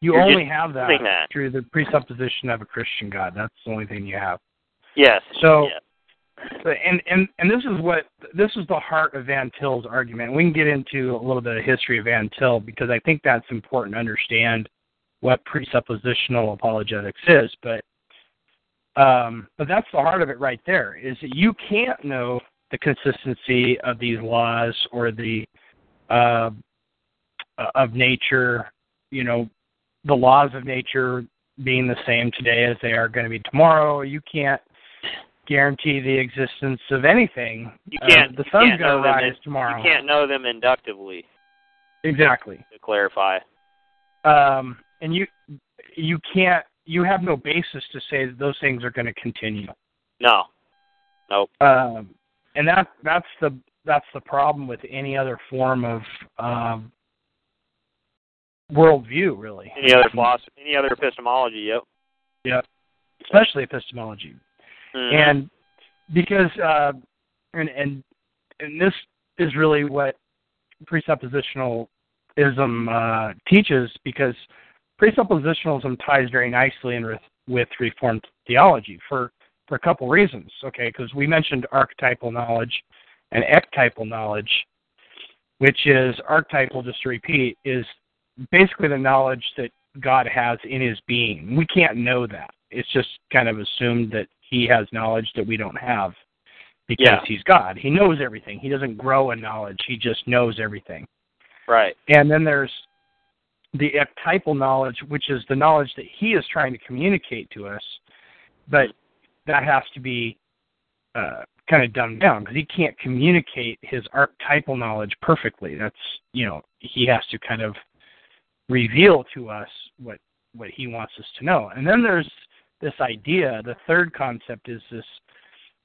You You're only have that, that. through the presupposition of a Christian God. That's the only thing you have. Yes. So-. But- and and and this is what this is the heart of Van Til's argument. We can get into a little bit of history of Van Til because I think that's important to understand what presuppositional apologetics is. But um, but that's the heart of it right there. Is that you can't know the consistency of these laws or the uh, of nature, you know, the laws of nature being the same today as they are going to be tomorrow. You can't guarantee the existence of anything. You can't. Uh, the sun's going know to rise in- tomorrow. You can't know them inductively. Exactly. To clarify. Um, and you you can't you have no basis to say that those things are going to continue. No. Nope. Um, and that that's the that's the problem with any other form of um, worldview, really. Any other philosophy? Any other epistemology? Yep. Yep. Especially epistemology. Mhm. and because uh, and and and this is really what presuppositionalism uh, teaches because presuppositionalism ties very nicely in with, with Reformed theology for for a couple reasons. Okay, because we mentioned archetypal knowledge and ectypal knowledge, which is archetypal. Just to repeat, is basically the knowledge that God has in His being. We can't know that. It's just kind of assumed that He has knowledge that we don't have because Yeah. He's God. He knows everything. He doesn't grow in knowledge. He just knows everything. right. And then there's the ectypal knowledge, which is the knowledge that he is trying to communicate to us, but that has to be uh, kind of dumbed down because he can't communicate his archetypal knowledge perfectly. That's you know he has to kind of reveal to us what what he wants us to know. And then there's this idea. The third concept is this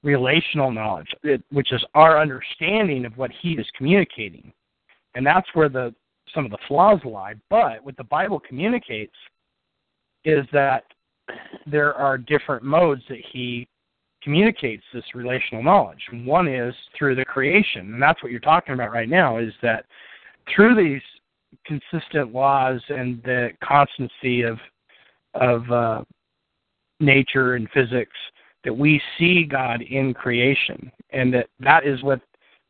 relational knowledge, which is our understanding of what he is communicating and that's where the some of the flaws lie. But what the Bible communicates is that there are different modes that he communicates this relational knowledge. One is through the creation, and that's what you're talking about right now. Is that through these consistent laws and the constancy of of uh, nature and physics that we see God in creation, and that that is what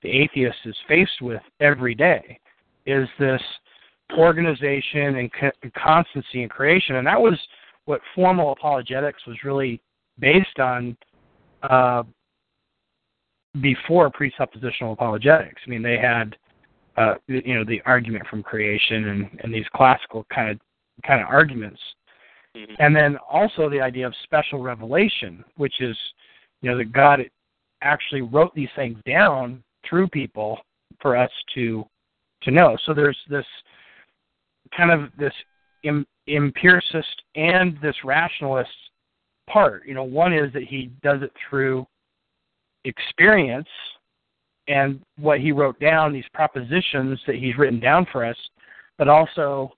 the atheist is faced with every day is this organization and co- constancy in creation. And that was what formal apologetics was really based on uh, before presuppositional apologetics. I mean they had uh, you know the argument from creation and, and these classical kind of kind of arguments Mhm. and then also the idea of special revelation, which is, you know, that God actually wrote these things down through people for us to to know. So there's this kind of this em, empiricist and this rationalist part. You know, one is that he does it through experience and what he wrote down, these propositions that he's written down for us, but also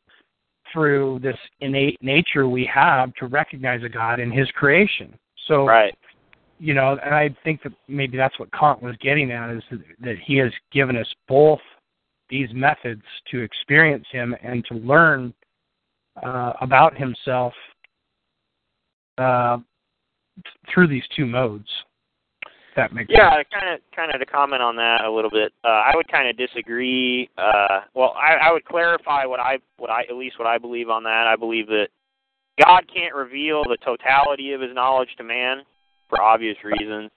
through this innate nature we have to recognize a God in his creation. So Right. you know, and I think that maybe that's what Kant was getting at is that, that he has given us both these methods to experience him and to learn uh, about himself uh, through these two modes. That makes Yeah, sense. kind of, kind of to comment on that a little bit. Uh, I would kind of disagree. Uh, well, I, I would clarify what I, what I, at least what I believe on that. I believe that God can't reveal the totality of His knowledge to man for obvious reasons.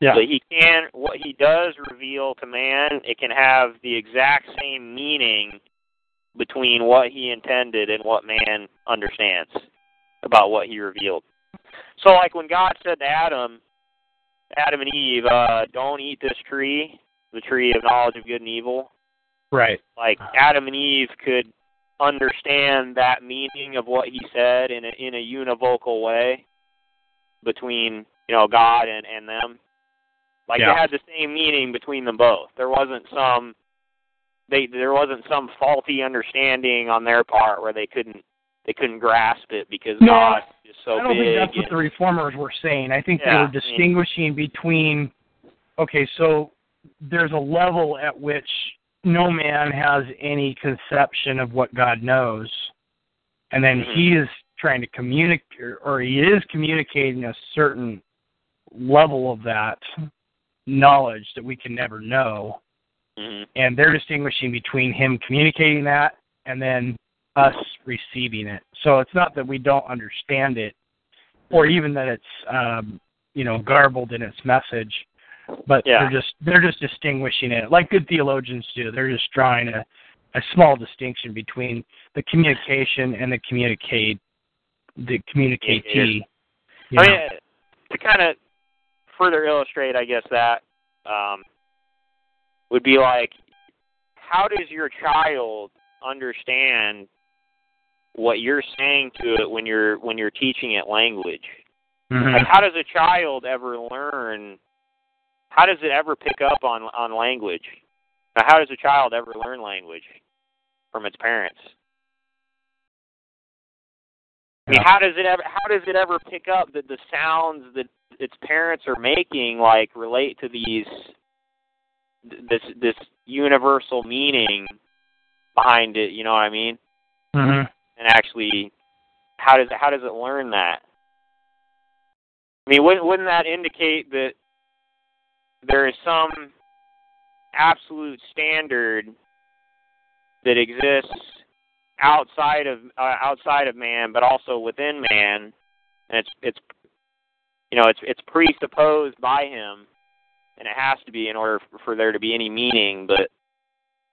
Yeah. But He can. What He does reveal to man, it can have the exact same meaning between what He intended and what man understands about what He revealed. So, like when God said to Adam, Adam and Eve, uh, don't eat this tree, the tree of knowledge of good and evil. Right. Like Adam and Eve could understand that meaning of what he said in a in a univocal way between you know God and and them. Like Yeah. it had the same meaning between them both. There wasn't some they there wasn't some faulty understanding on their part where they couldn't they couldn't grasp it because No, God is so I don't big. think that's what the reformers were saying. I think Yeah, they I were mean- distinguishing between okay, so there's a level at which no man has any conception of what God knows. And then Mhm. he is trying to communicate or he is communicating a certain level of that knowledge that we can never know Mhm. and they're distinguishing between him communicating that and then us receiving it. So it's not that we don't understand it, or even that it's um, you know garbled in its message, but Yeah. they're just they're just distinguishing it like good theologians do. They're just drawing a a small distinction between the communication and the communicate the communicatee. you I know. mean, to kind of further illustrate, I guess that um, would be like, how does your child understand what you're saying to it when you're when you're teaching it language? Mhm. Like, how does a child ever learn? How does it ever pick up on on language? Now, how does a child ever learn language from its parents? I mean, how does it ever how does it ever pick up that the sounds that its parents are making like relate to these this this universal meaning behind it? You know what I mean? Mhm. And actually, how does it, how does it learn that? I mean, wouldn't wouldn't that indicate that there is some absolute standard that exists outside of uh, outside of man, but also within man, and it's it's you know it's it's presupposed by him, and it has to be in order for, for there to be any meaning. But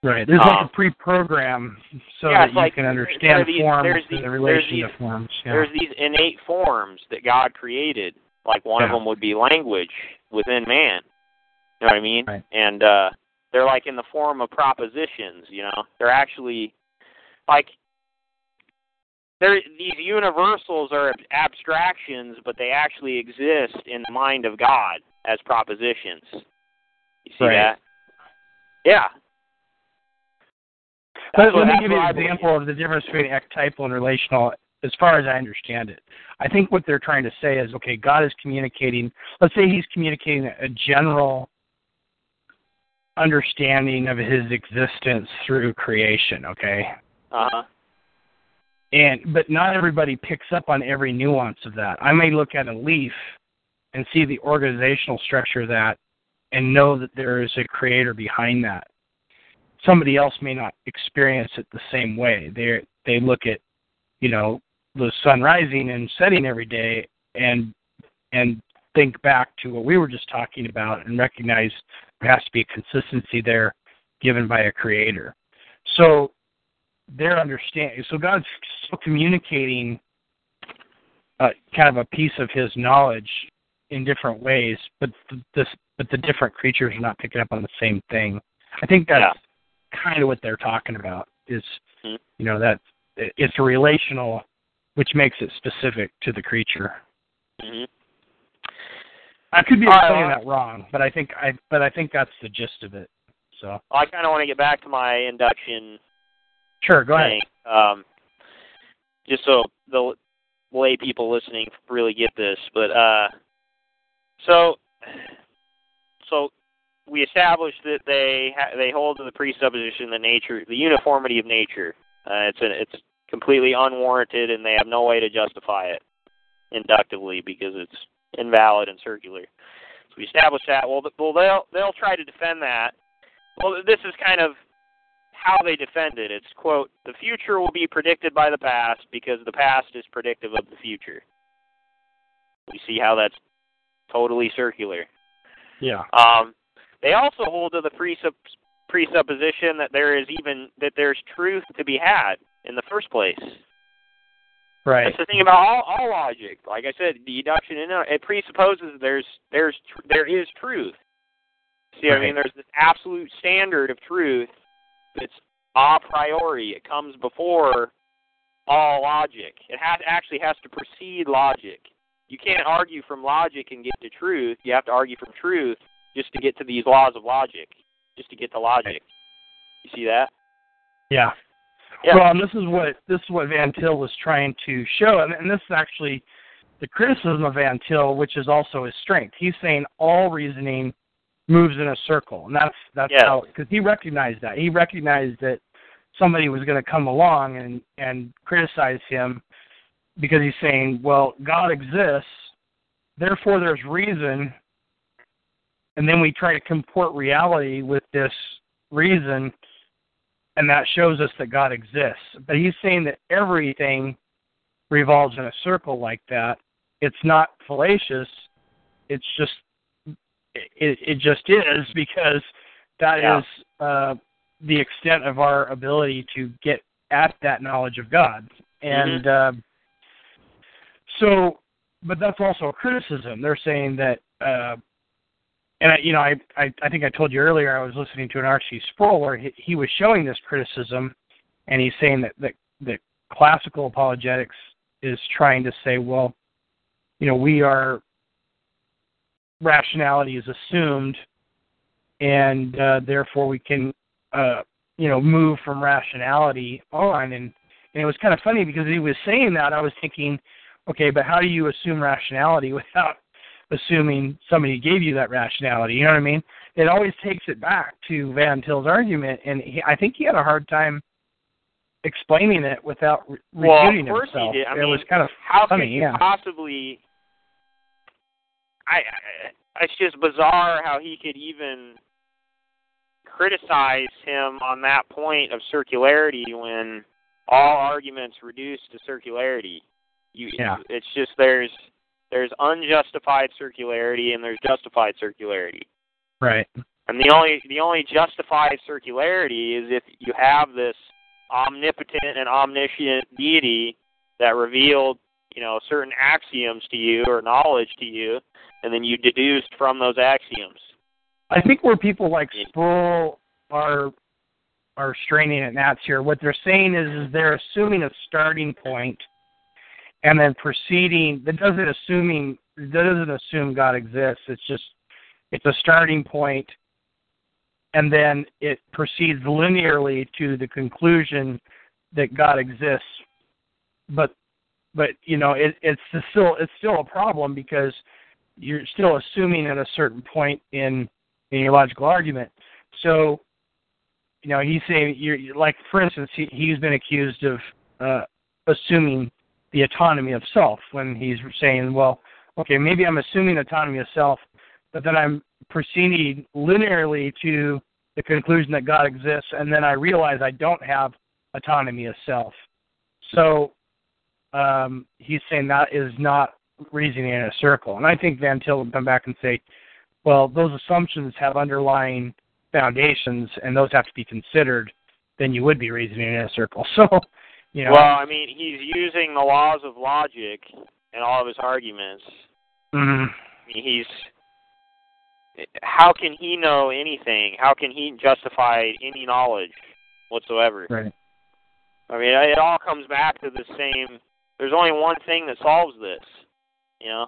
Right. There's like Um, a pre-program so yeah, that you like can understand these- forms there's and these- the relation there's to forms. Yeah. there's these innate forms that God created. Like one of them would be language within man. You know what I mean? Right. And uh they're like in the form of propositions, you know. They're actually like they're these universals are abstractions, but they actually exist in the mind of God as propositions. You see Right. that? Yeah. Let, let me give you an example of the difference between archetypal and relational as far as I understand it. I think what they're trying to say is okay, God is communicating, let's say he's communicating a general understanding of his existence through creation, okay? Uh-huh. And but not everybody picks up on every nuance of that. I may look at a leaf and see the organizational structure of that and know that there is a creator behind that. Somebody else may not experience it the same way. They they look at, you know, the sun rising and setting every day and and think back to what we were just talking about and recognize there has to be a consistency there given by a creator. So their understanding so God's still communicating uh, kind of a piece of his knowledge in different ways, but th- this but the different creatures are not picking up on the same thing. I think that's kind of what they're talking about is Mhm. you know that it's relational which makes it specific to the creature. Mhm. I could be All right, explaining well- that wrong, but I think I but I think that's the gist of it. So I kind of want to get back to my induction sure, go ahead. um, just so the lay people listening really get this. But uh, so, so we established that they ha- they hold to the presupposition that nature, the uniformity of nature, uh, it's a, it's completely unwarranted, and they have no way to justify it inductively because it's invalid and circular. So we established that. Well, th- well, they'll they'll try to defend that. Well, this is kind of how they defend it. It's quote, the future will be predicted by the past because the past is predictive of the future. We see how that's totally circular. Yeah. Um, they also hold to the presupp- presupposition that there is even that there's truth to be had in the first place. Right. That's the thing about all, all logic. Like I said, deduction and uh, it presupposes there's there's tr- there is truth. See, what I mean, there's this absolute standard of truth that's a priori. It comes before all logic. It has actually has to precede logic. You can't argue from logic and get to truth. You have to argue from truth just to get to these laws of logic, just to get to logic. You see that? Yeah. Yeah. Well, and this is what this is what Van Til was trying to show, and, and this is actually the criticism of Van Til, which is also his strength. He's saying all reasoning moves in a circle, and that's that's Yes. how because he recognized that he recognized that somebody was going to come along and and criticize him because he's saying, well, God exists, therefore there's reason, and then we try to comport reality with this reason and that shows us that God exists. But he's saying that everything revolves in a circle like that. It's not fallacious. It's just it it just is because that is Yeah. uh the extent of our ability to get at that knowledge of God. And Mm-hmm. uh, so, but that's also a criticism. They're saying that, uh, and I, you know, I, I I think I told you earlier I was listening to an R.C. Sproul where he, he was showing this criticism, and he's saying that that that classical apologetics is trying to say, well, you know, we are rationality is assumed, and uh, therefore we can, uh, you know, move from rationality on. And, and it was kind of funny because he was saying that. I was thinking, okay, but how do you assume rationality without assuming somebody gave you that rationality? You know what I mean? It always takes it back to Van Til's argument, and he, I think he had a hard time explaining it without re- Well, refuting of course he himself. did. I it mean, was kind of How funny, could you yeah. possibly? I, I it's just bizarre how he could even criticize him on that point of circularity when all arguments reduce to circularity. You, Yeah. it's just there's there's unjustified circularity and there's justified circularity. right. And the only the only justified circularity is if you have this omnipotent and omniscient deity that revealed, you know, certain axioms to you or knowledge to you, and then you deduced from those axioms. I think where people like. Sproul are are straining at gnats here, what they're saying is, is they're assuming a starting point and then proceeding that doesn't assuming that doesn't assume God exists. It's just it's a starting point and then it proceeds linearly to the conclusion that God exists. But but you know, it, it's still it's still a problem because you're still assuming at a certain point in in your logical argument. So, you know, he's saying you're like, for instance, he he's been accused of uh, assuming the autonomy of self when he's saying, well, okay, maybe I'm assuming autonomy of self, but then I'm proceeding linearly to the conclusion that God exists, and then I realize I don't have autonomy of self. So um, he's saying that is not reasoning in a circle. And I think Van Til would come back and say, well, those assumptions have underlying foundations, and those have to be considered. Then you would be reasoning in a circle. So, you know, Well, I mean, he's using the laws of logic in all of his arguments. mhm. I mean, he's how can he know anything? How can he justify any knowledge whatsoever? right. I mean, it all comes back to the same. There's only one thing that solves this. You know.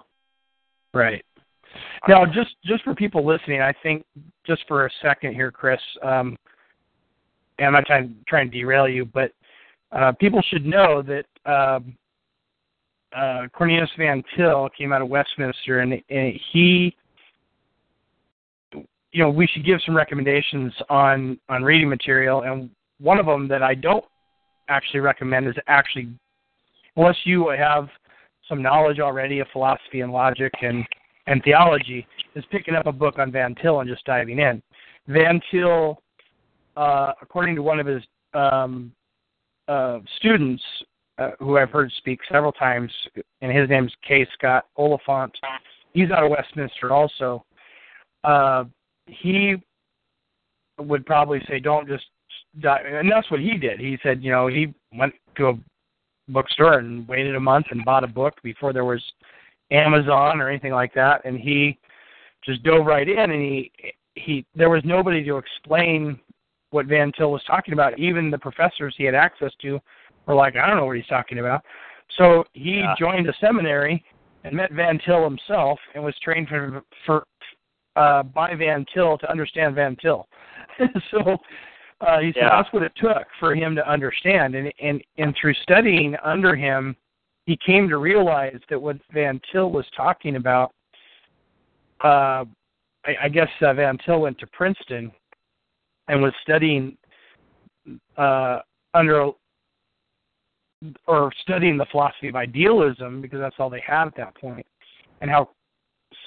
Right. Now, just just for people listening, I think just for a second here, Chris, um, and I'm not trying trying to derail you, but uh, people should know that um, uh, Cornelius Van Til came out of Westminster, and, and he, you know, we should give some recommendations on on reading material, and one of them that I don't actually recommend is actually, unless you have some knowledge already of philosophy and logic and and theology is picking up a book on Van Til and just diving in. Van Til, uh, according to one of his um, uh, students, uh, who I've heard speak several times, and his name's K. Scott Oliphint. He's out of Westminster also. Uh, he would probably say, "Don't just," dive. and that's what he did. He said, you know, he went to a bookstore and waited a month and bought a book before there was Amazon or anything like that, and he just dove right in. And he he there was nobody to explain what Van Til was talking about. Even the professors he had access to were like, I don't know what he's talking about. So he Yeah. joined a seminary and met Van Til himself and was trained for for uh, by Van Til to understand Van Til. so uh, he said Yeah. that's what it took for him to understand, and and and through studying under him, he came to realize that what Van Til was talking about. Uh, I, I guess uh, Van Til went to Princeton and was studying uh, under or studying the philosophy of idealism because that's all they had at that point, and how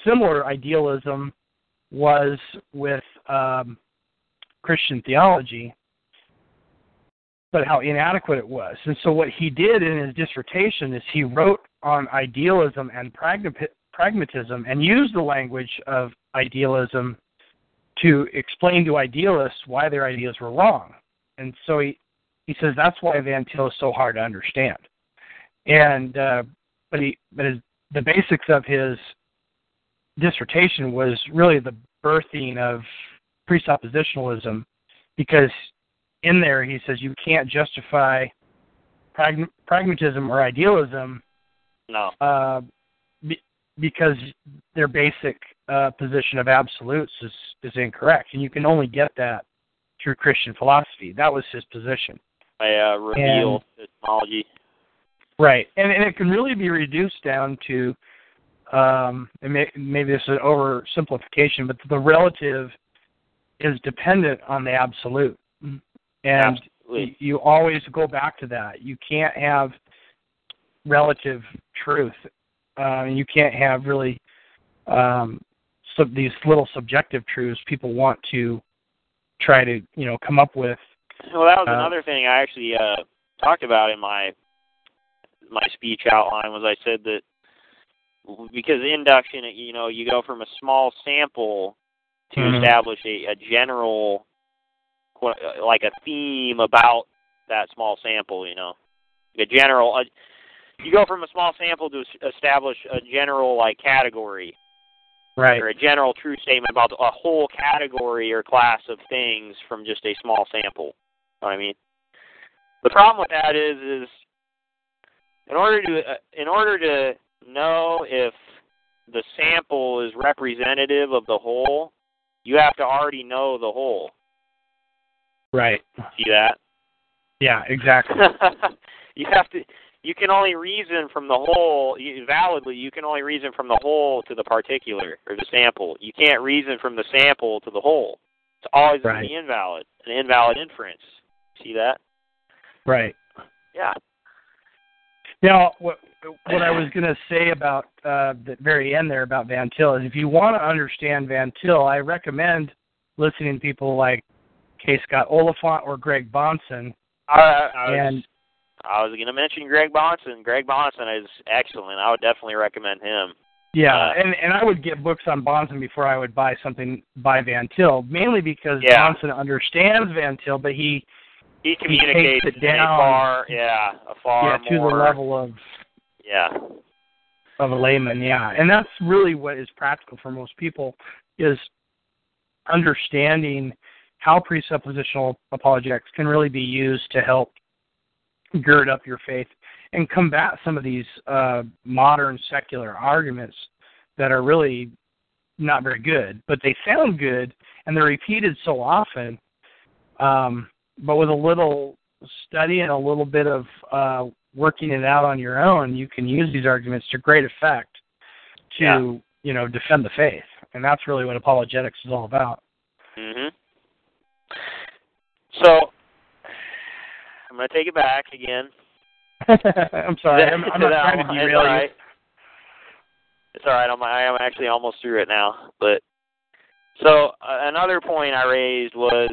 similar idealism was with um, Christian theology, but how inadequate it was. And so, what he did in his dissertation is he wrote on idealism and pragmatism and used the language of idealism to explain to idealists why their ideas were wrong. And so he he says that's why Van Til is so hard to understand. And uh, but he but his, the basics of his dissertation was really the birthing of presuppositionalism because in there he says you can't justify pragma- pragmatism or idealism No. uh, be, because their basic uh, position of absolutes is, is incorrect, and you can only get that through Christian philosophy. That was his position. I uh, revealed epistemology. Right, and and it can really be reduced down to, um, and may, maybe this is an oversimplification, but the relative is dependent on the absolute, and Absolutely. you always go back to that. You can't have relative truth. Uh, you can't have really um, sub- these little subjective truths people want to try to you know come up with. Well, that was Uh, another thing I actually uh, talked about in my my speech outline was I said that because induction, you know, you go from a small sample to Mhm. establish a, a general, like a theme about that small sample. You know, a general. A, you go from a small sample to es- establish a general like category Right. or a general true statement about a whole category or class of things from just a small sample. Know what I mean, the problem with that is, is in order to uh, in order to know if the sample is representative of the whole, you have to already know the whole. Right. See that? Yeah. Exactly. you have to. You can only reason from the whole validly. You can only reason from the whole to the particular or the sample. You can't reason from the sample to the whole. It's always going to be invalid, an invalid inference. See that? right. Yeah. Now, what what I was going to say about uh, the very end there about Van Til is, if you want to understand Van Til, I recommend listening to people like K. Scott Oliphint or Greg Bahnsen. I, I was, And I was going to mention Greg Bahnsen. Greg Bahnsen is excellent. I would definitely recommend him. yeah, Uh, and and I would get books on Bahnsen before I would buy something by Van Til, mainly because Yeah. Bahnsen understands Van Til, but he He communicates it in a down. far, yeah, a far yeah to more, the level of yeah, of a layman, yeah. And that's really what is practical for most people is understanding how presuppositional apologetics can really be used to help gird up your faith and combat some of these uh, modern secular arguments that are really not very good, but they sound good and they're repeated so often. Um, but with a little study and a little bit of uh, working it out on your own, you can use these arguments to great effect to Yeah. you know defend the faith, and that's really what apologetics is all about. Mhm. So I'm going to take it back again. I'm sorry, I'm, I'm not trying to it's derail you. right. It's all right. I'm I am actually almost through it now. But so uh, another point I raised was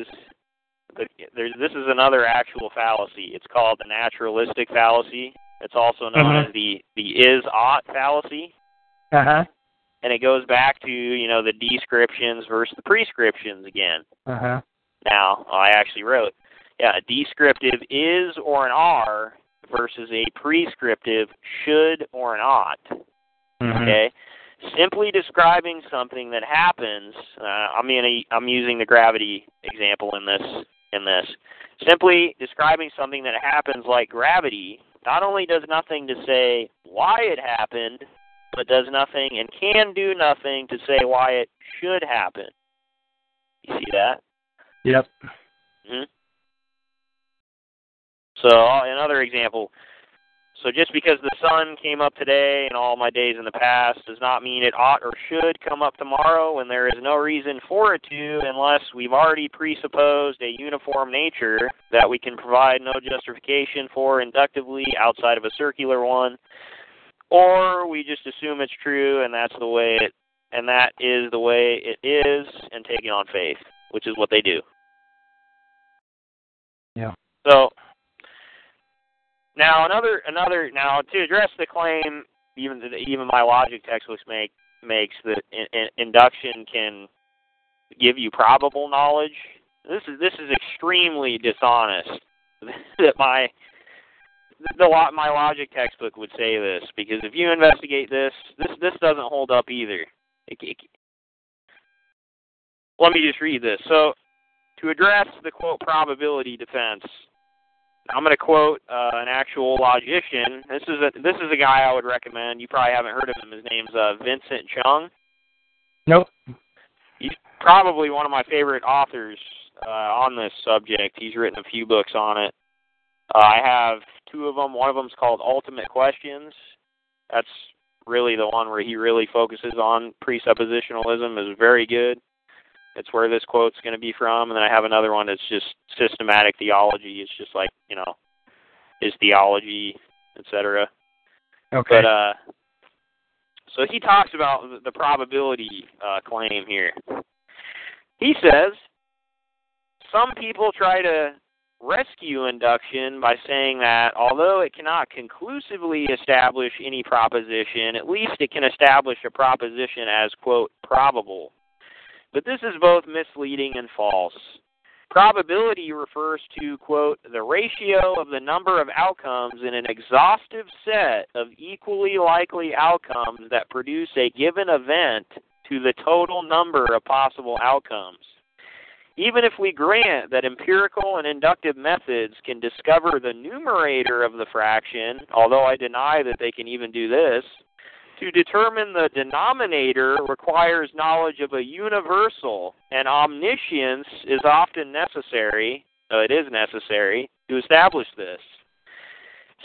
the, there's this is another actual fallacy. It's called the naturalistic fallacy. It's also known Mhm. as the the is ought fallacy, Uh huh. and it goes back to you know the descriptions versus the prescriptions again. Uh huh. Now, I actually wrote, yeah, a descriptive is or an are versus a prescriptive should or an ought. Mm-hmm. Okay, simply describing something that happens. Uh, I'm in I'm using the gravity example in this in this. Simply describing something that happens like gravity not only does nothing to say why it happened, but does nothing and can do nothing to say why it should happen. You see that? Yep. hmm So uh, another example. So just because the sun came up today and all my days in the past does not mean it ought or should come up tomorrow and there is no reason for it to unless we've already presupposed a uniform nature that we can provide no justification for inductively outside of a circular one or we just assume it's true and that's the way it and that is the way it is and take it on faith, which is what they do. Yeah. So now another another now to address the claim even even my logic textbooks make makes that in, in, induction can give you probable knowledge. This is this is extremely dishonest. that my the my logic textbook would say this because if you investigate this, this this doesn't hold up either. It, it, let me just read this. So, to address the quote probability defense, I'm going to quote uh, an actual logician. This is a this is a guy I would recommend. You probably haven't heard of him. His name's uh, Vincent Cheung. Nope. He's probably one of my favorite authors uh, on this subject. He's written a few books on it. Uh, I have two of them. One of them's called Ultimate Questions. That's really the one where he really focuses on presuppositionalism. is very good. It's where this quote's going to be from. And then I have another one that's just systematic theology. It's just like you know his theology, etc. Okay. But uh, so he talks about the probability uh, claim here. He says some people try to rescue induction by saying that although it cannot conclusively establish any proposition, at least it can establish a proposition as, quote, probable. But this is both misleading and false. Probability refers to, quote, the ratio of the number of outcomes in an exhaustive set of equally likely outcomes that produce a given event to the total number of possible outcomes. Even if we grant that empirical and inductive methods can discover the numerator of the fraction, although I deny that they can even do this, to determine the denominator requires knowledge of a universal, and omniscience is often necessary, uh, it is necessary, to establish this.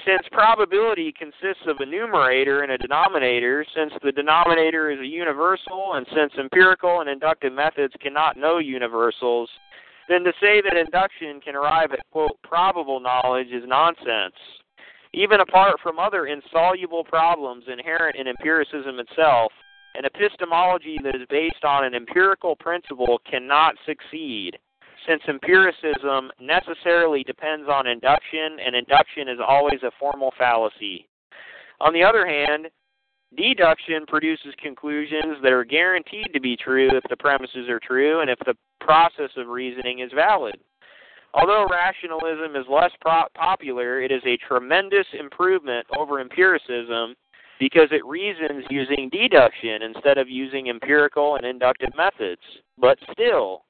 Since probability consists of a numerator and a denominator, since the denominator is a universal, and since empirical and inductive methods cannot know universals, then to say that induction can arrive at, quote, probable knowledge is nonsense. Even apart from other insoluble problems inherent in empiricism itself, an epistemology that is based on an empirical principle cannot succeed since empiricism necessarily depends on induction, and induction is always a formal fallacy. On the other hand, deduction produces conclusions that are guaranteed to be true if the premises are true and if the process of reasoning is valid. Although rationalism is less pro- popular, it is a tremendous improvement over empiricism because it reasons using deduction instead of using empirical and inductive methods. But still,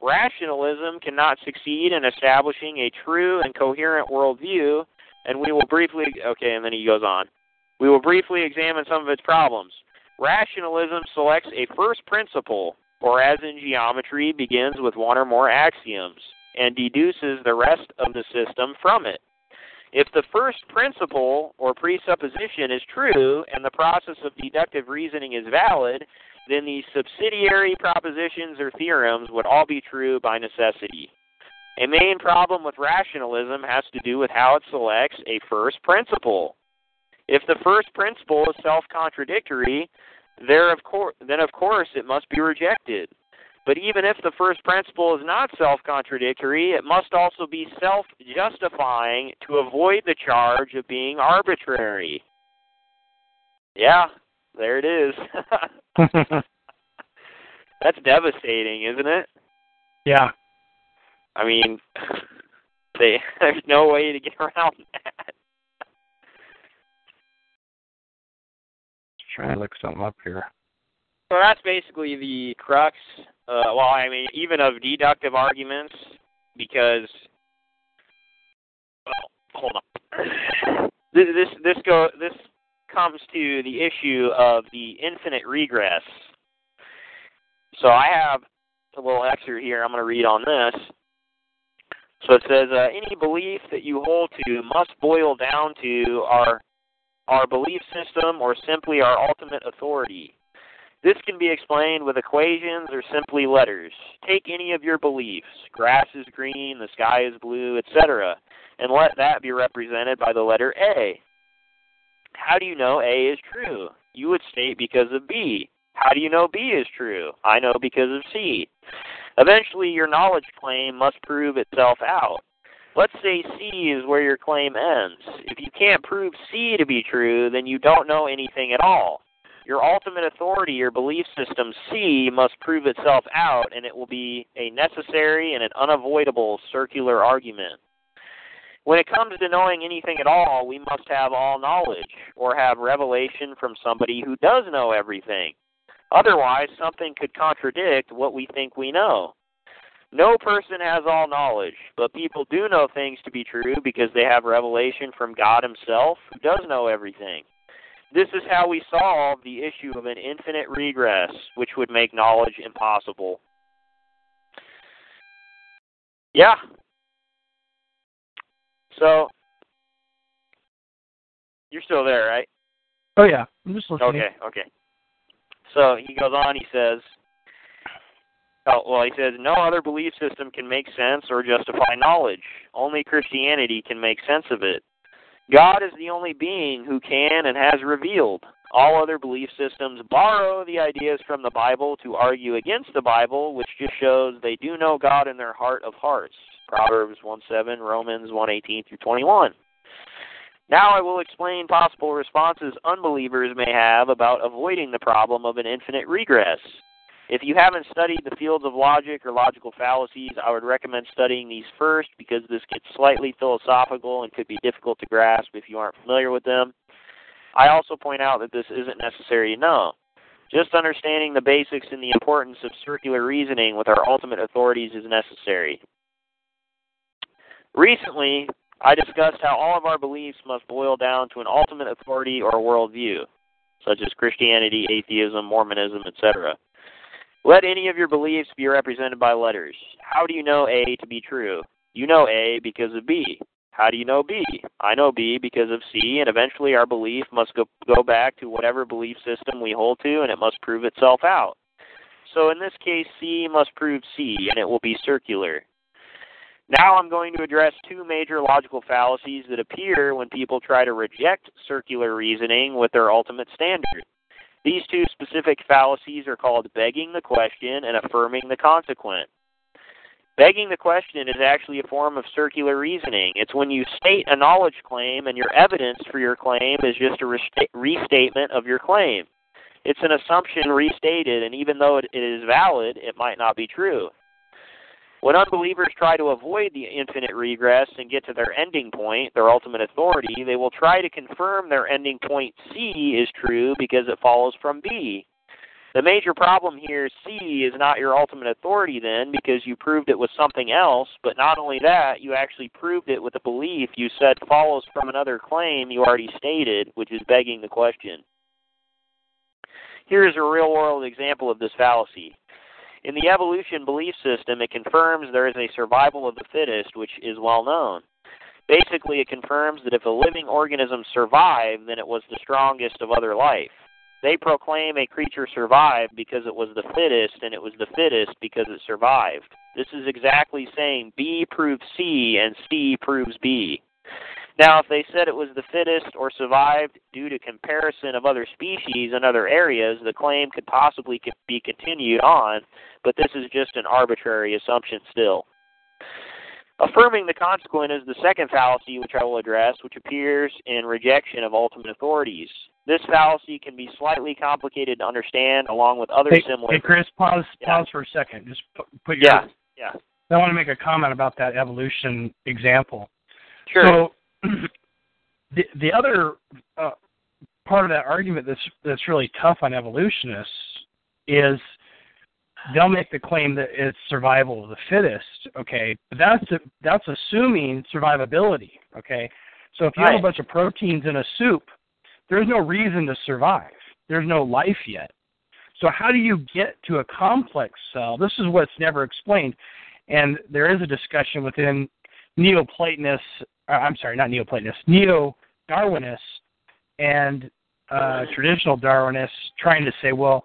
Rationalism cannot succeed in establishing a true and coherent worldview, and we will briefly, okay, and then he goes on. We will briefly examine some of its problems. Rationalism selects a first principle, or as in geometry, begins with one or more axioms, and deduces the rest of the system from it. If the first principle or presupposition is true and the process of deductive reasoning is valid, then the subsidiary propositions or theorems would all be true by necessity. A main problem with rationalism has to do with how it selects a first principle. If the first principle is self-contradictory, there of then of course it must be rejected. But even if the first principle is not self-contradictory, it must also be self-justifying to avoid the charge of being arbitrary. Yeah, there it is. That's devastating, isn't it? Yeah. I mean, they, there's no way to get around that. Just trying to look something up here. So that's basically the crux. Uh, well, I mean, even of deductive arguments, because well, hold on. This this this go this comes to the issue of the infinite regress. So I have a little excerpt here I'm going to read on this. So it says, uh, any belief that you hold to must boil down to our our belief system or simply our ultimate authority. This can be explained with equations or simply letters. Take any of your beliefs, grass is green, the sky is blue, etc., and let that be represented by the letter A. How do you know A is true? You would state because of B. How do you know B is true? I know because of C. Eventually, your knowledge claim must prove itself out. Let's say C is where your claim ends. If you can't prove C to be true, then you don't know anything at all. Your ultimate authority, your belief system, C, must prove itself out, and it will be a necessary and an unavoidable circular argument. When it comes to knowing anything at all, we must have all knowledge, or have revelation from somebody who does know everything. Otherwise, something could contradict what we think we know. No person has all knowledge, but people do know things to be true because they have revelation from God Himself, who does know everything. This is how we solve the issue of an infinite regress, which would make knowledge impossible. Yeah. So, you're still there, right? Oh yeah, I'm just listening. Okay, okay. So he goes on. He says, oh, well, he says no other belief system can make sense or justify knowledge. Only Christianity can make sense of it. God is the only being who can and has revealed. All other belief systems borrow the ideas from the Bible to argue against the Bible, which just shows they do know God in their heart of hearts. Proverbs 1 7, Romans 1 18 through 21. Now I will explain possible responses unbelievers may have about avoiding the problem of an infinite regress. If you haven't studied the fields of logic or logical fallacies, I would recommend studying these first because this gets slightly philosophical and could be difficult to grasp if you aren't familiar with them. I also point out that this isn't necessary to know. Just understanding the basics and the importance of circular reasoning with our ultimate authorities is necessary. Recently, I discussed how all of our beliefs must boil down to an ultimate authority or worldview, such as Christianity, atheism, Mormonism, etc. Let any of your beliefs be represented by letters. How do you know A to be true? You know A because of B. How do you know B? I know B because of C, and eventually our belief must go, go back to whatever belief system we hold to, and it must prove itself out. So in this case, C must prove C, and it will be circular. Now I'm going to address two major logical fallacies that appear when people try to reject circular reasoning with their ultimate standard. These two specific fallacies are called begging the question and affirming the consequent. Begging the question is actually a form of circular reasoning. It's when you state a knowledge claim and your evidence for your claim is just a restatement of your claim. It's an assumption restated, and even though it is valid, it might not be true. When unbelievers try to avoid the infinite regress and get to their ending point, their ultimate authority, they will try to confirm their ending point C is true because it follows from B. The major problem here C is not your ultimate authority then because you proved it with something else, but not only that, you actually proved it with a belief you said follows from another claim you already stated, which is begging the question. Here is a real world example of this fallacy. In the evolution belief system, it confirms there is a survival of the fittest, which is well known. Basically, it confirms that if a living organism survived, then it was the strongest of other life. They proclaim a creature survived because it was the fittest, and it was the fittest because it survived. This is exactly saying B proves C and C proves B. Now, if they said it was the fittest or survived due to comparison of other species in other areas, the claim could possibly be continued on, but this is just an arbitrary assumption still. Affirming the consequent is the second fallacy which I will address, which appears in rejection of ultimate authorities. This fallacy can be slightly complicated to understand, along with other hey, similar. Hey, Chris, pause. Yeah. Pause for a second. Just put your. Yeah. Yeah. I want to make a comment about that evolution example. Sure. So the the other uh, part of that argument that's that's really tough on evolutionists is they'll make the claim that it's survival of the fittest. Okay, but that's that's assuming survivability. Okay, so if you right. have a bunch of proteins in a soup, there's no reason to survive. There's no life yet. So how do you get to a complex cell? This is what's never explained, and there is a discussion within Neoplatonists uh, I'm sorry, not Neoplatonists, Neo Darwinists and uh, traditional Darwinists trying to say, well,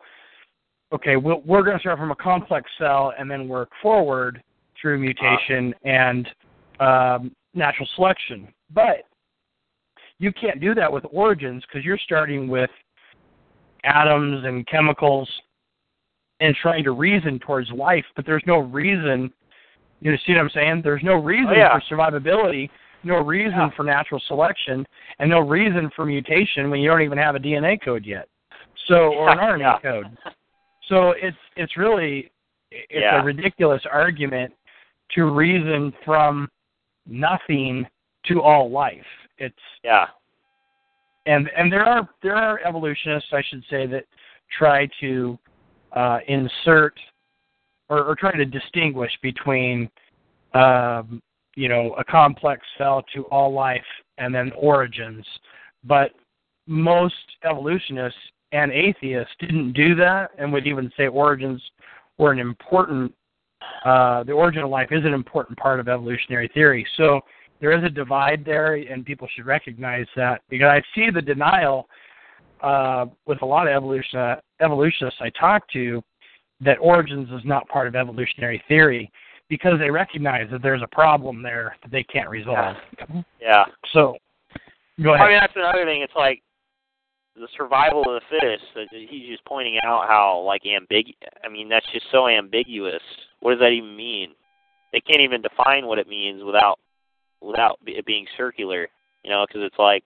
okay, we we are going to start from a complex cell and then work forward through mutation and um, natural selection. But you can't do that with origins because you're starting with atoms and chemicals and trying to reason towards life, but there's no reason. You see what I'm saying? There's no reason oh, yeah. for survivability no reason yeah. for natural selection and no reason for mutation when you don't even have a DNA code yet. So or an RNA code. So it's it's really it's a ridiculous argument to reason from nothing to all life. It's Yeah. and and there are there are evolutionists I should say that try to uh, insert or, or try to distinguish between um, you know a complex cell to all life and then origins, but most evolutionists and atheists didn't do that and would even say origins were an important uh, the origin of life is an important part of evolutionary theory. So there is a divide there, and people should recognize that because I see the denial uh, with a lot of evolution, uh, evolutionists I talk to that origins is not part of evolutionary theory because they recognize that there's a problem there that they can't resolve. Yeah. So, go ahead. I mean, that's another thing. It's like the survival of the fittest. He's just pointing out how like ambig. I mean, that's just so ambiguous. What does that even mean? They can't even define what it means without without it being circular. You know, because it's like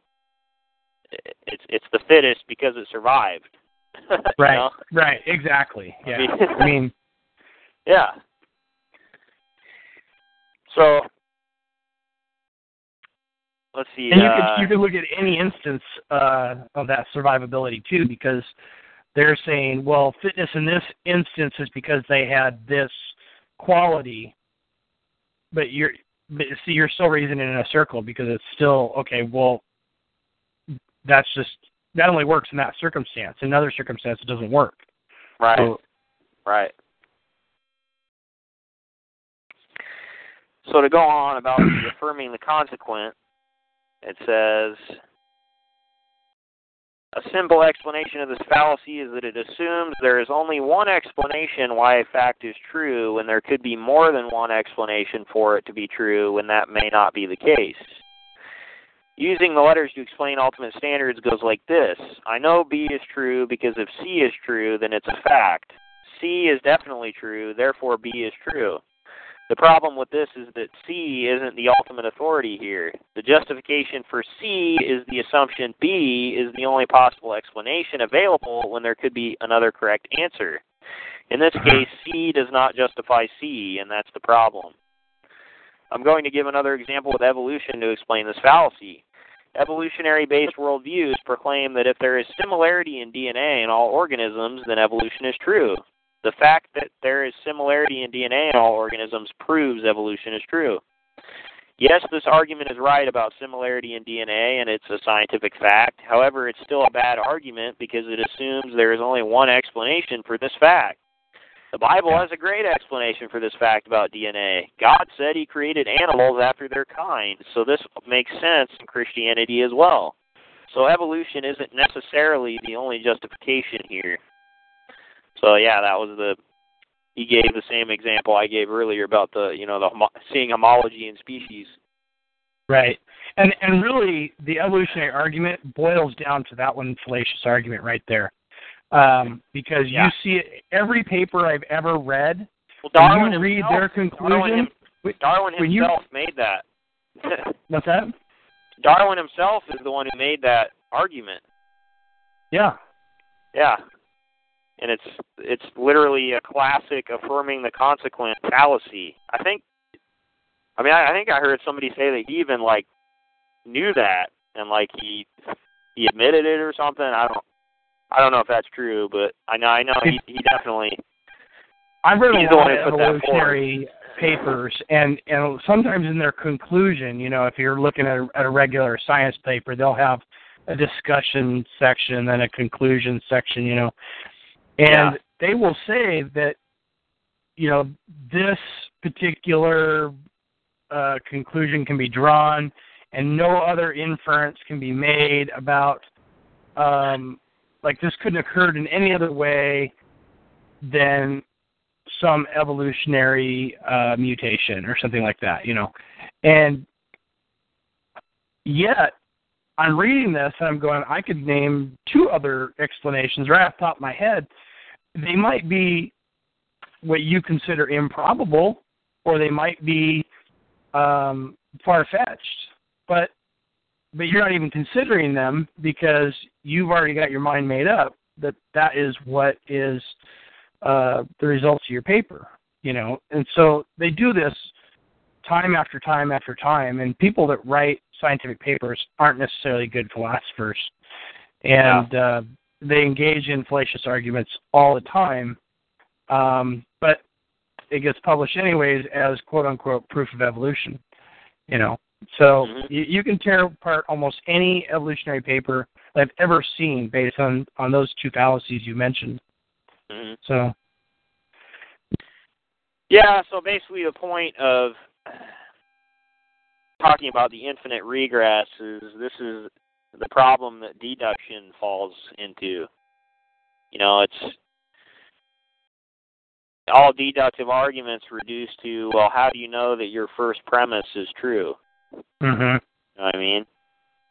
it's it's the fittest because it survived. Right, know? right, exactly. I Yeah, mean- I mean, Yeah. So let's see. and you uh, could you could look at any instance uh, of that survivability too, because they're saying, well, fitness in this instance is because they had this quality, but you're but see you're still reasoning in a circle because it's still okay. Well, that's just that only works in that circumstance. In other circumstances, it doesn't work. right. So, Right. So to go on about affirming the consequent, it says a simple explanation of this fallacy is that it assumes there is only one explanation why a fact is true and there could be more than one explanation for it to be true when that may not be the case. Using the letters to explain ultimate standards goes like this I know B is true because if C is true, then it's a fact. C is definitely true, therefore B is true. The problem with this is that C isn't the ultimate authority here. The justification for C is the assumption B is the only possible explanation available when there could be another correct answer. In this mm-hmm. case, C does not justify C, and that's the problem. I'm going to give another example with evolution to explain this fallacy. Evolutionary based worldviews proclaim that if there is similarity in DNA in all organisms, then evolution is true. The fact that there is similarity in DNA in all organisms proves evolution is true. Yes, this argument is right about similarity in DNA and it's a scientific fact. However, it's still a bad argument because it assumes there is only one explanation for this fact. The Bible has a great explanation for this fact about DNA. God said he created animals after their kind, so this makes sense in Christianity as well. So evolution isn't necessarily the only justification here. So yeah, that was the he gave the same example I gave earlier about the you know the seeing homology in species. Right. And and really the evolutionary argument boils down to that one fallacious argument right there. Um, because Yeah. you see it every paper I've ever read, Well, when Darwin you read himself, their Darwin, conclusion, him, Darwin when you- himself made that. what's that? Darwin himself is the one who made that argument. Yeah. Yeah. And it's it's literally a classic affirming the consequent fallacy. I think I mean I, I think I heard somebody say that he even like knew that and like he he admitted it or something. I don't I don't know if that's true, but I know I know he he definitely I've read He's a lot of evolutionary papers, and and sometimes in their conclusion, you know, if you're looking at a, at a regular science paper, they'll have a discussion section, then a conclusion section, you know, and Yeah. they will say that, you know, this particular uh, conclusion can be drawn, and no other inference can be made about, um, like this couldn't have occurred in any other way than some evolutionary uh, mutation or something like that, you know. And yet, I'm reading this and I'm going, I could name two other explanations right off the top of my head. They might be what you consider improbable, or they might be um, far fetched, but but you're not even considering them because you've already got your mind made up that that is what is uh, the results of your paper. You know, and so they do this time after time after time. And people that write scientific papers aren't necessarily good philosophers, and Yeah. uh, they engage in fallacious arguments all the time. Um, but it gets published anyways as quote unquote proof of evolution. You know, so Mhm. you, you can tear apart almost any evolutionary paper that I've ever seen based on on those two fallacies you mentioned. hmm So Yeah, so basically the point of talking about the infinite regress is this is the problem that deduction falls into. You know, it's all deductive arguments reduced to, well, how do you know that your first premise is true? Hmm You know what I mean?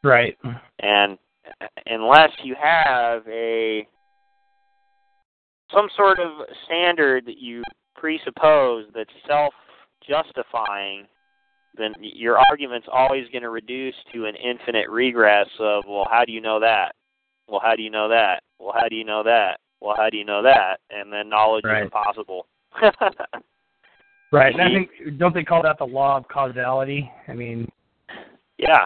right. And unless you have a some sort of standard that you presuppose that's self justifying, then your argument's always going to reduce to an infinite regress of, well, how do you know that? Well, how do you know that? Well, how do you know that? Well, how do you know that? And then knowledge Right. is impossible. Right. And I think don't they call that the law of causality? I mean, yeah.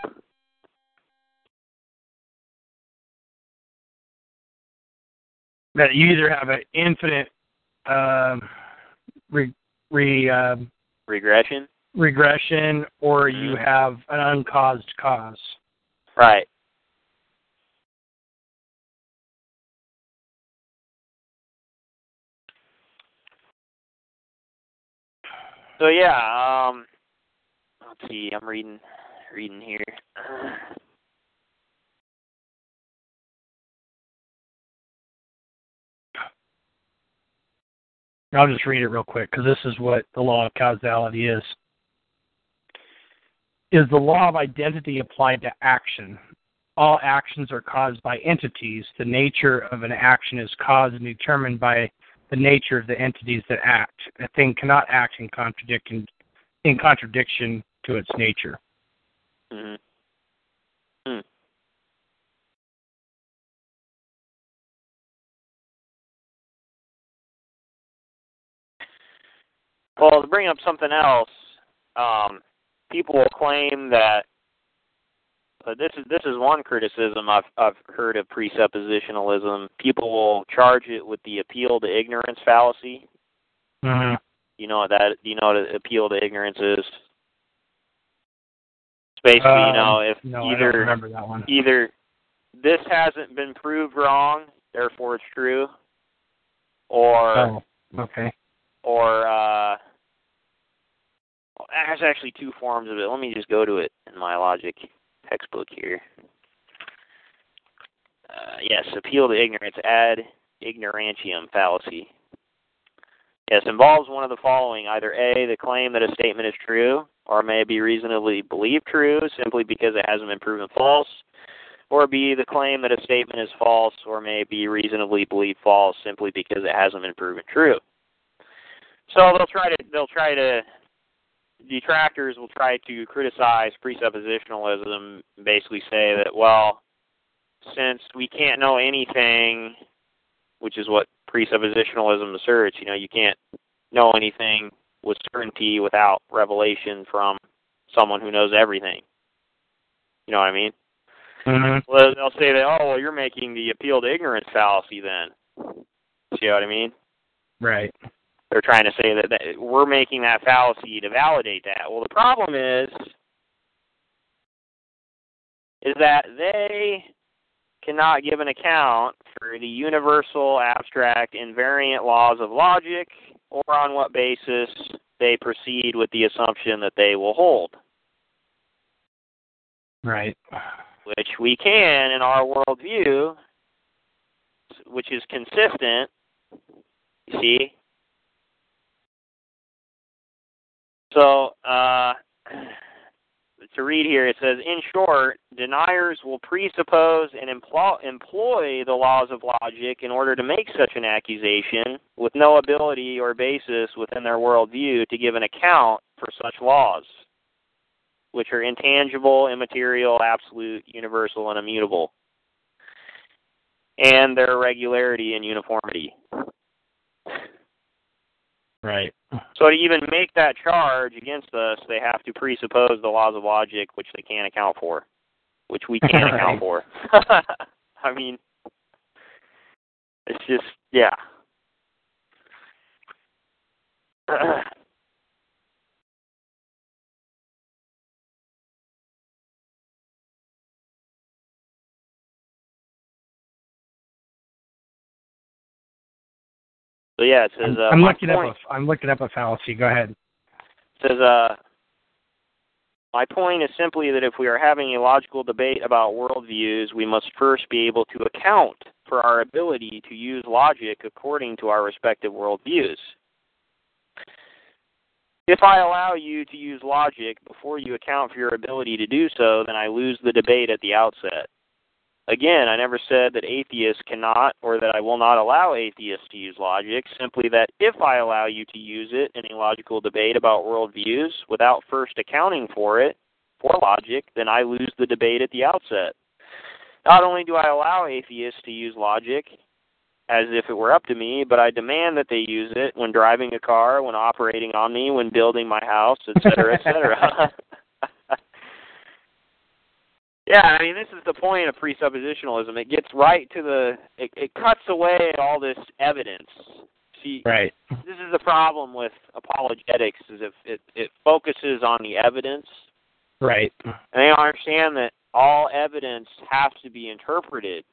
that you either have an infinite um, re, re um, Regression? regression or you Mhm. have an uncaused cause. Right. So yeah, um let's see, I'm reading reading here. I'll just read it real quick because this is what the law of causality is. Is the law of identity applied to action? All actions are caused by entities. The nature of an action is caused and determined by the nature of the entities that act. A thing cannot act in contradiction in contradiction to its nature. Mhm. Hmm. Well, to bring up something else, um, people will claim that uh, this is this is one criticism I've I've heard of presuppositionalism. People will charge it with the appeal to ignorance fallacy. Mm-hmm. You know what that? Do you know what appeal to ignorance is? It's basically, you know, if Um, no, I don't either remember that one. either this hasn't been proved wrong, therefore it's true, or Oh, okay. or uh there's actually two forms of it. Let me just go to it in my logic textbook here. Uh, yes, appeal to ignorance, ad ignorantium fallacy. Yes, involves one of the following: either a, the claim that a statement is true, or may be reasonably believed true simply because it hasn't been proven false, or b, the claim that a statement is false or may be reasonably believed false simply because it hasn't been proven true. So they'll try to they'll try to detractors will try to criticize presuppositionalism, basically say that well, since we can't know anything, which is what presuppositionalism asserts, you know, you can't know anything with certainty without revelation from someone who knows everything. You know what I mean? Mm-hmm. Well, they'll say that, oh, well, you're making the appeal to ignorance fallacy then. See what I mean? Right. They're trying to say that, that we're making that fallacy to validate that. Well, the problem is, is that they cannot give an account for the universal, abstract, invariant laws of logic, or on what basis they proceed with the assumption that they will hold, Right. which we can in our worldview, which is consistent. You see, So, uh, to read here, it says, in short, deniers will presuppose and employ, employ the laws of logic in order to make such an accusation with no ability or basis within their worldview to give an account for such laws, which are intangible, immaterial, absolute, universal, and immutable. and their regularity and uniformity. Right. So to even make that charge against us, they have to presuppose the laws of logic, which they can't account for, which we can't Right. account for. I mean, it's just yeah. So yeah, it says. I'm, Uh, I'm looking point, up a I'm looking up a fallacy. Go ahead. says uh my point is simply that if we are having a logical debate about worldviews, we must first be able to account for our ability to use logic according to our respective worldviews. If I allow you to use logic before you account for your ability to do so, then I lose the debate at the outset. Again, I never said that atheists cannot or that I will not allow atheists to use logic, simply that if I allow you to use it in a logical debate about worldviews without first accounting for it, for logic, then I lose the debate at the outset. Not only do I allow atheists to use logic as if it were up to me, but I demand that they use it when driving a car, when operating on me, when building my house, etc., etc. Yeah, I mean, this is the point of presuppositionalism. It gets right to the, it, it cuts away all this evidence. See, Right. this is the problem with apologetics: is if it it focuses on the evidence, Right. and they don't understand that all evidence has to be interpreted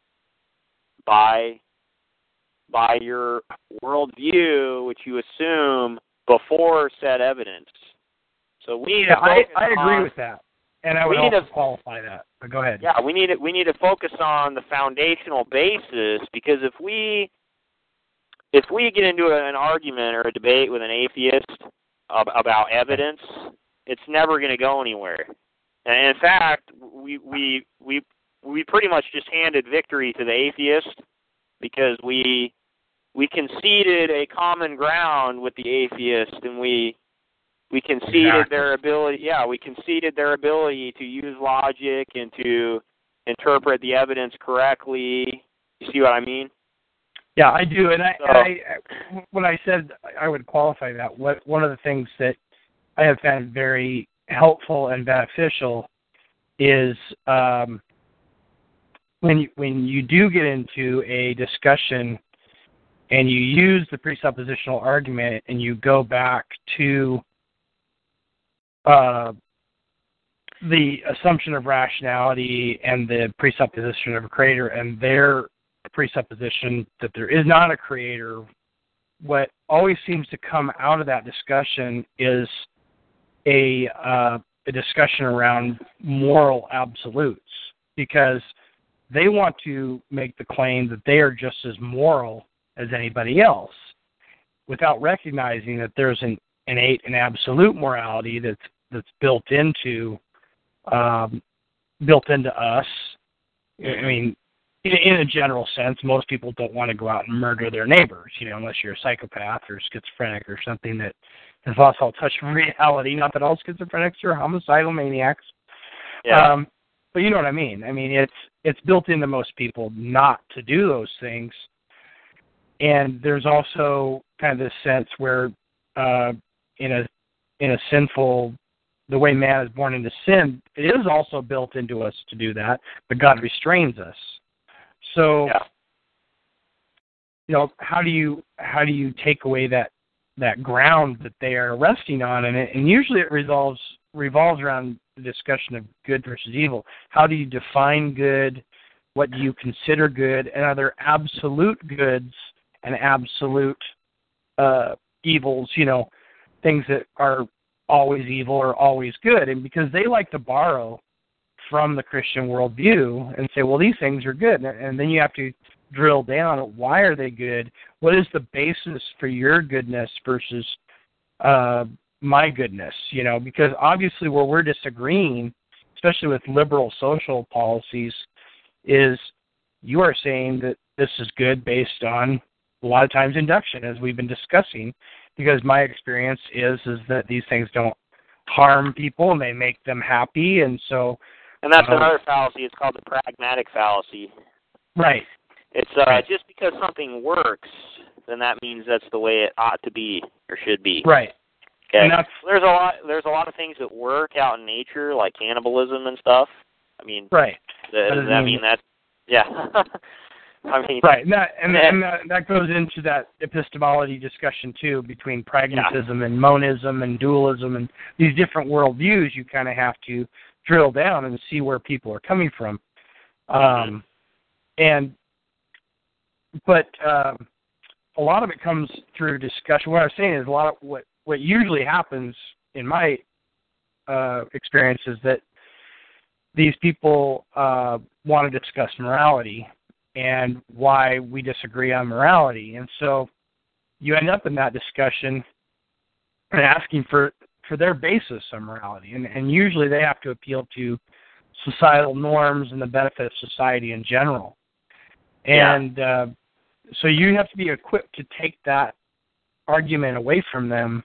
by by your worldview, which you assume before said evidence. So we Yeah, I I agree on- with that, and I We would need also to- qualify that. But go ahead. yeah, we need to we need to focus on the foundational basis because if we if we get into an argument or a debate with an atheist ab- about evidence, it's never going to go anywhere. And in fact, we we we we pretty much just handed victory to the atheist because we we conceded a common ground with the atheist and we we conceded Exactly. their ability yeah we conceded their ability to use logic and to interpret the evidence correctly you see what i mean Yeah, I do, and I, So- and I when I said I would qualify that, what one of the things that I have found very helpful and beneficial is um, when you, when you do get into a discussion and you use the presuppositional argument and you go back to uh, the assumption of rationality and the presupposition of a creator and their presupposition that there is not a creator, what always seems to come out of that discussion is a uh, a discussion around moral absolutes because they want to make the claim that they are just as moral as anybody else without recognizing that there's an innate and absolute morality that's that's built into um, built into us. I mean, in, in a general sense, most people don't want to go out and murder their neighbors, you know, unless you're a psychopath or schizophrenic or something that has lost all touch with reality. Not that all schizophrenics are homicidal maniacs, yeah um, but you know what I mean. I mean, it's it's built into most people not to do those things, and there's also kind of this sense where, uh, in a in a sinful, the way man is born into sin, it is also built into us to do that, but God restrains us. So, yeah you know, how do you how do you take away that that ground that they are resting on, and it, and usually it resolves revolves around the discussion of good versus evil. How do you define good? What do you consider good? And are there absolute goods and absolute uh, evils? You know, things that are always evil or always good. And because they like to borrow from the Christian worldview and say, well, these things are good, and then you have to drill down. Why are they good? What is the basis for your goodness versus uh, my goodness? You know, because obviously where we're disagreeing, especially with liberal social policies, is you are saying that this is good based on a lot of times induction, as we've been discussing, because my experience is is that these things don't harm people and they make them happy, and so and that's Um, another fallacy it's called the pragmatic fallacy right, It's uh, Right. just because something works, then that means that's the way it ought to be or should be. Right. Okay. And that's There's a lot. There's a lot of things that work out in nature, like cannibalism and stuff. I mean, right. does That does that mean- mean that? Yeah. I mean, Right, and that and, Yeah. and that, that goes into that epistemology discussion too between pragmatism and monism and dualism and these different worldviews. You kind of have to drill down and see where people are coming from, um, and but um, a lot of it comes through discussion. What I'm saying is a lot of what what usually happens in my uh, experience is that these people uh, want to discuss morality and why we disagree on morality. And so you end up in that discussion and asking for for their basis on morality. And and usually they have to appeal to societal norms and the benefit of society in general. Yeah. And uh, so you have to be equipped to take that argument away from them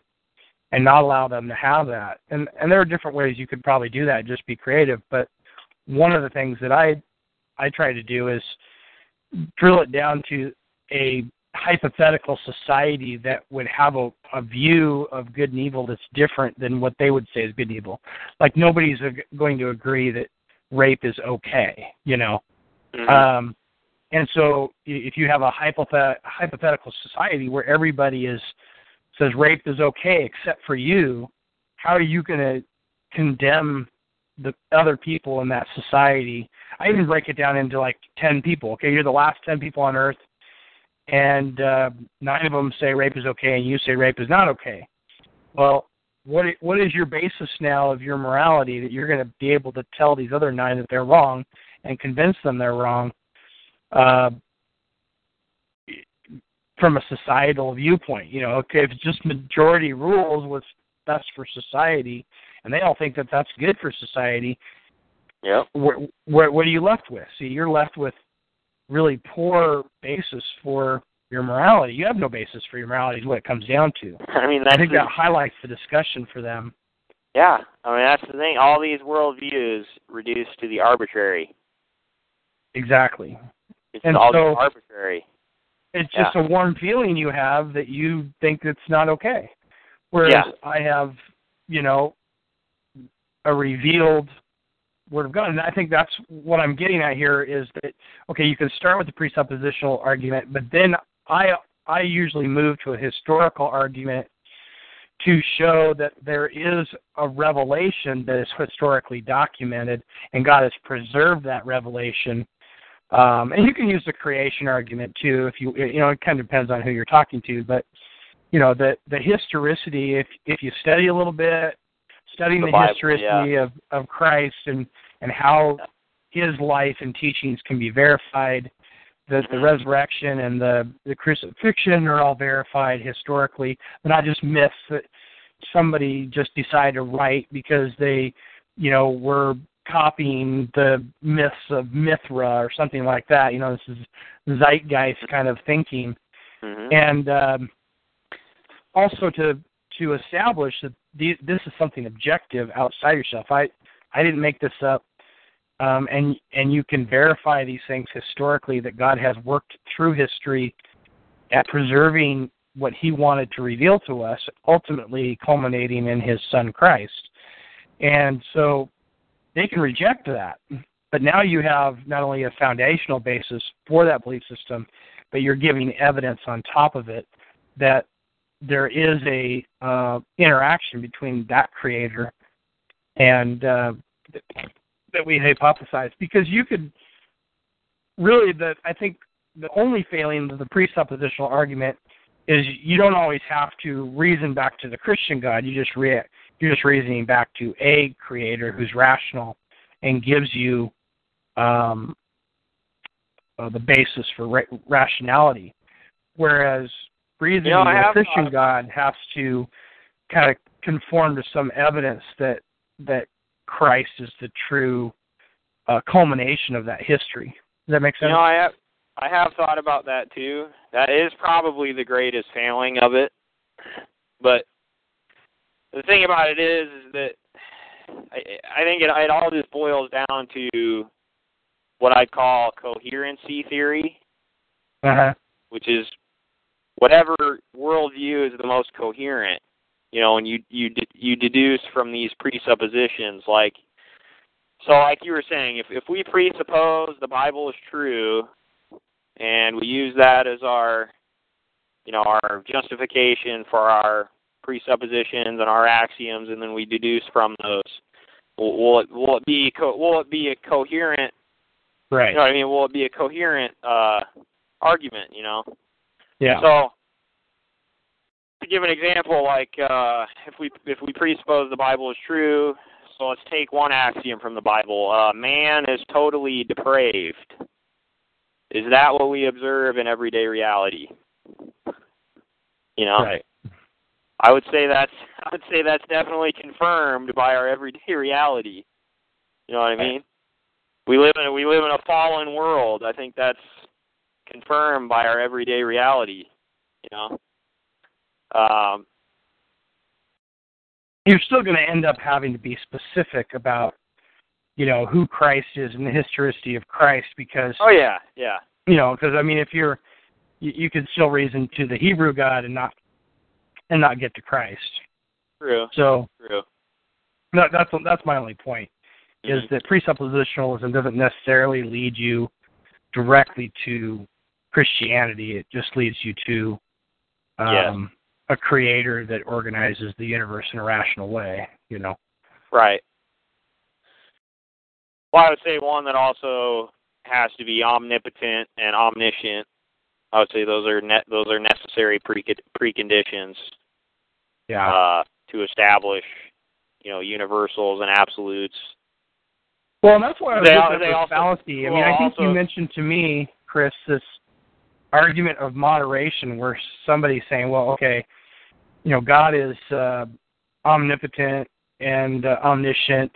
and not allow them to have that. And and there are different ways you could probably do that, just be creative. But one of the things that I I try to do is drill it down to a hypothetical society that would have a, a view of good and evil that's different than what they would say is good and evil. Like nobody's going to agree that rape is okay, you know. mhm. Um, and so if you have a hypothet- hypothetical society where everybody is says rape is okay except for you, how are you going to condemn the other people in that society? I even break it down into like 10 people. Okay, you're the last 10 people on earth and uh, nine of them say rape is okay and you say rape is not okay. Well, what what is your basis now of your morality that you're going to be able to tell these other nine that they're wrong and convince them they're wrong uh, from a societal viewpoint? You know, okay, if it's just majority rules what's best for society, and they all think that that's good for society, Yep. what, what, what are you left with? See, you're left with really poor basis for your morality. You have no basis for your morality, is what it comes down to. I mean, that's I think the, that highlights the discussion for them. yeah. I mean, that's the thing. All these worldviews reduced to the arbitrary. Exactly. It's And all so- just arbitrary. It's just a warm feeling you have that you think it's not okay. Whereas Yeah. I have, you know, a revealed word of God. And I think that's what I'm getting at here is that okay, you can start with the presuppositional argument, but then I I usually move to a historical argument to show that there is a revelation that is historically documented and God has preserved that revelation. Um, and you can use the creation argument too if you you know it kind of depends on who you're talking to, but you know the the historicity if if you study a little bit studying The the, Bible, historicity of of Christ and and how his life and teachings can be verified that the Mhm. resurrection and the the crucifixion are all verified historically they're not just myths that somebody just decided to write because they you know were copying the myths of mithra or something like that you know this is zeitgeist kind of thinking hmm and um, also to to establish that the, this is something objective outside yourself. I I didn't make this up, um, and and you can verify these things historically that God has worked through history at preserving what He wanted to reveal to us, ultimately culminating in His Son Christ. And so they can reject that, but now you have not only a foundational basis for that belief system, but you're giving evidence on top of it that there is a uh, interaction between that creator and uh, that we hypothesize because you could really the I think the only failing of the presuppositional argument is you don't always have to reason back to the Christian God. You just re- you're just reasoning back to a creator who's rational and gives you um, uh, the basis for ra- rationality. Whereas reasoning You know, to the Christian uh, God has to kind of conform to some evidence that that Christ is the true uh, culmination of that history. Does that make You sense? know, I have I have thought about that too. That is probably the greatest failing of it. But the thing about it is, is that I, I think it, it all just boils down to what I call coherency theory. Uh-huh. which is whatever worldview is the most coherent. You know, and you you de- you deduce from these presuppositions, like so, like you were saying, if if we presuppose the Bible is true, and we use that as our you know our justification for our presuppositions and our axioms, and then we deduce from those. Will, will it will it be co- will it be a coherent? Right. You know what I mean? Will it be a coherent uh, argument? You know. yeah. So to give an example, like uh, if we if we presuppose the Bible is true, so let's take one axiom from the Bible: uh, man is totally depraved. Is that what we observe in everyday reality? You know, Right. I would say that's I would say that's definitely confirmed by our everyday reality. You know what I mean? We live in we live in a fallen world. I think that's confirmed by our everyday reality. You know. Um, You're still going to end up having to be specific about, you know, who Christ is and the historicity of Christ because, oh yeah, yeah, you know, because I mean, if you're, you, you could still reason to the Hebrew God and not, and not get to Christ. true, So true. that, that's that's my only point is Mhm. that presuppositionalism doesn't necessarily lead you directly to Christianity. It just leads you to um, a creator that organizes the universe in a rational way. You know. Right. Well, I would say one that also has to be omnipotent and omniscient. I would say those are net those are necessary pre preconditions Yeah. uh, to establish, you know, universals and absolutes. well, and that's why I was they looking al- at they also- fallacy. I mean, well, I think you mentioned to me, Chris, this argument of moderation, where somebody's saying, "Well, okay, you know, God is uh, omnipotent and uh, omniscient."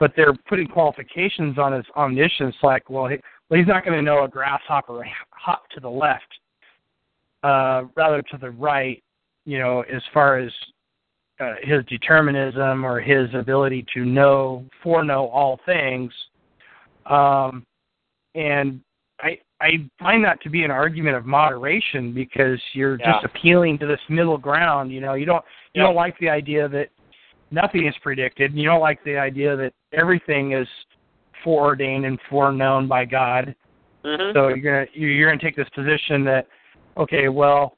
but they're putting qualifications on his omniscience, like, well, he, well he's not going to know a grasshopper hop to the left, uh, rather to the right, you know, as far as uh, his determinism or his ability to know, foreknow all things. Um, and I I find that to be an argument of moderation because you're Yeah. just appealing to this middle ground. You know, you don't you Yep. don't like the idea that nothing is predicted. And you don't like the idea that everything is foreordained and foreknown by God. Mm-hmm. So you're gonna you're you're gonna take this position that okay, well,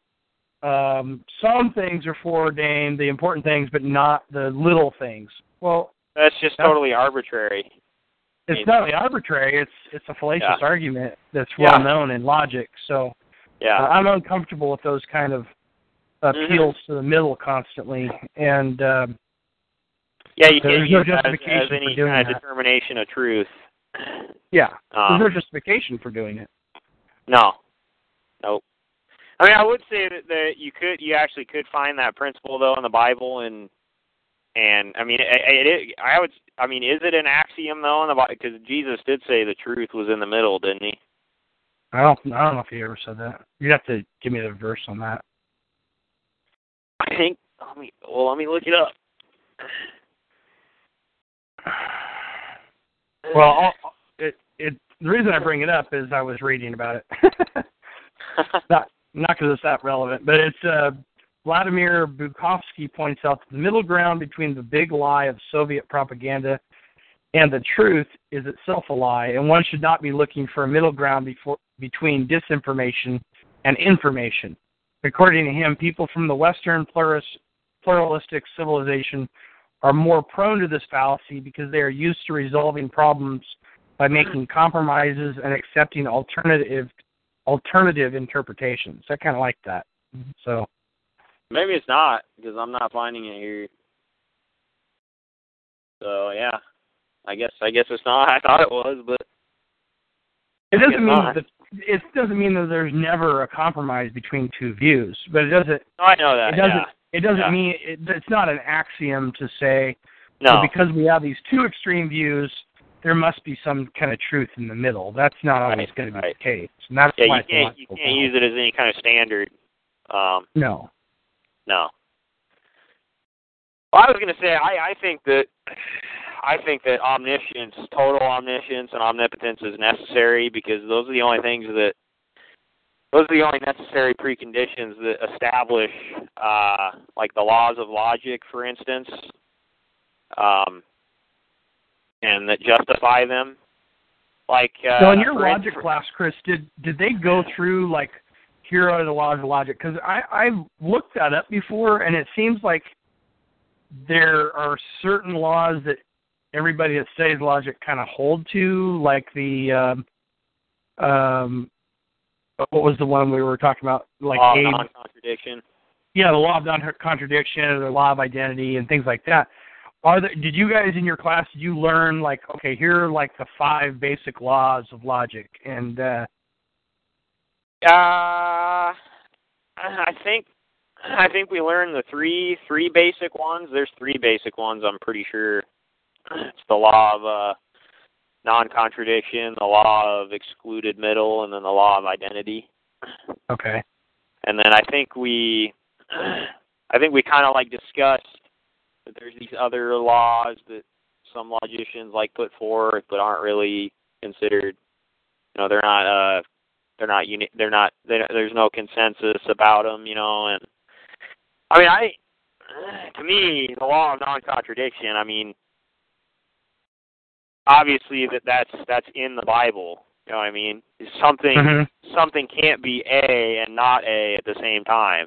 um, some things are foreordained, the important things, but not the little things. Well, That's just That's- totally arbitrary. It's mean- not arbitrary; it's it's a fallacious Yeah. argument that's Yeah. well known in logic. So Yeah. uh, I'm uncomfortable with those kind of appeals to the middle constantly, and um, yeah, you there's can't no use that as, justification as for any doing kind that. of determination of truth. yeah, Um, there's no justification for doing it. No. Nope. I mean, I would say that, that you could, you actually could find that principle though in the Bible, and and I mean, it, it, it I would, I mean, is it an axiom though in the Bible? Because Jesus did say the truth was in the middle, didn't he? I don't I don't know if he ever said that. You'd have to give me the verse on that. I think. Let me. Well, let me look it up. Well, I'll, it it the reason I bring it up is I was reading about it. not not because it's that relevant, but it's uh, Vladimir Bukovsky points out that the middle ground between the big lie of Soviet propaganda and the truth is itself a lie, and one should not be looking for a middle ground before, between disinformation and information. According to him, people from the Western pluralist, pluralistic civilization are more prone to this fallacy because they are used to resolving problems by making compromises and accepting alternative alternative interpretations. I kind of like that. Mm-hmm. So Maybe it's not because I'm not finding it here. So yeah, I guess I guess it's not. I thought it was, but it doesn't mean not. that it doesn't mean that there's never a compromise between two views, but it doesn't I know that. it doesn't yeah. it doesn't Yeah. mean it, it's not an axiom to say No. that because we have these two extreme views, there must be some kind of truth in the middle. That's not always Right, going to be right. the case, and that's yeah, why you can't you can't use it as any kind of standard. Um, No. No. Well, I was going to say I I think that I think that omniscience, total omniscience, and omnipotence is necessary because those are the only things that those are the only necessary preconditions that establish uh, like the laws of logic, for instance, um, and that justify them. Like uh, so, in your logic for- class, Chris, did did they go through like here are the laws of logic? Because I I've looked that up before, and it seems like there are certain laws that everybody that studies logic kind of hold to, like the um, um, what was the one we were talking about, like law of non-contradiction. yeah, the law of non-contradiction, the law of identity, and things like that. Are there, did you guys in your class did you learn like okay here are like the five basic laws of logic and uh Uh, I think I think we learned the three three basic ones. There's three basic ones. I'm pretty sure it's the law of uh, non-contradiction, the law of excluded middle, and then the law of identity. okay And then I think we I think we kind of like discussed that there's these other laws that some logicians like put forth, but aren't really considered. You know, they're not uh they're not uni- they're not they, there's no consensus about them. You know, and I mean I to me the law of non-contradiction. I mean, obviously that that's that's in the Bible. You know what I mean? Something Mhm. something can't be A and not A at the same time.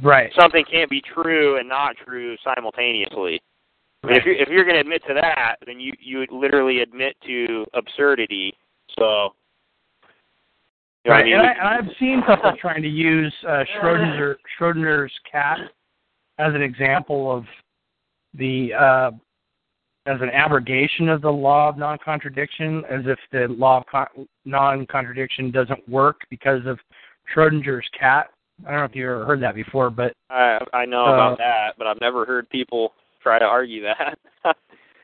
right Something can't be true and not true simultaneously. I mean, if you're if you're going to admit to that, then you you would literally admit to absurdity. So, you know right I mean? and, I, I've seen people trying to use uh Schrodinger Schrodinger's cat as an example of the uh as an abrogation of the law of non-contradiction, as if the law of con- non-contradiction doesn't work because of Schrodinger's cat. I don't know if you ever heard that before, but I I know Uh, about that, but I've never heard people try to argue that.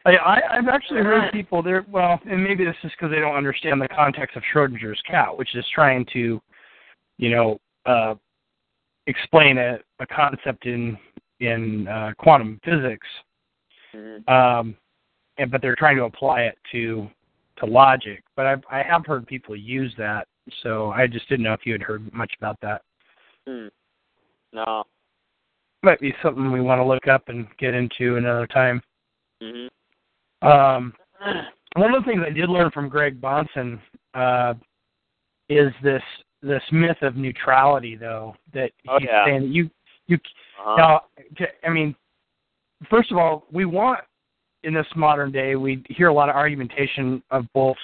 I, I, I've actually heard people there. Well, and maybe this is because they don't understand the context of Schrodinger's cat, which is trying to, you know, uh, explain a, a concept in in uh, quantum physics. Mhm. Um, and but they're trying to apply it to to logic. But I've I have heard people use that, so I just didn't know if you had heard much about that. Hmm. No. Might be something we want to look up and get into another time. Mhm. Um, one of the things I did learn from Greg Bahnsen uh, is this this myth of neutrality, though that Oh, he's yeah. saying that you you Uh-huh. now. I mean, first of all, we want in this modern day we hear a lot of argumentation of both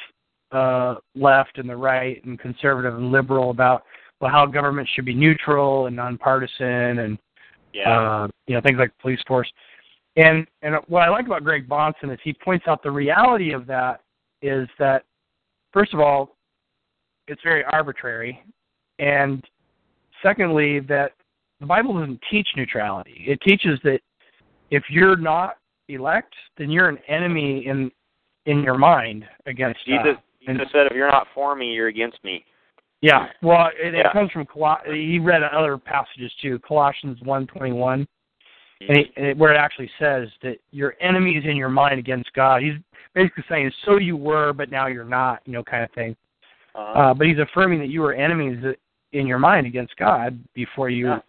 uh, left and the right and conservative and liberal about well how government should be neutral and nonpartisan and yeah. uh, you know, things like police force. And and what I like about Greg Bahnsen is he points out the reality of that is that first of all, it's very arbitrary, and secondly that the Bible doesn't teach neutrality. It teaches that if you're not elect, then you're an enemy in in your mind against uh, Jesus, God. Jesus said, "If you're not for me, you're against me." Yeah, well, it, it comes from Col- he read other passages too, Colossians one twenty one, and, it, and it, where it actually says that your enemy is in your mind against God. He's basically saying, "So you were, but now you're not," you know, kind of thing. Uh-huh. Uh, but he's affirming that you were enemies in your mind against God before you, Yeah.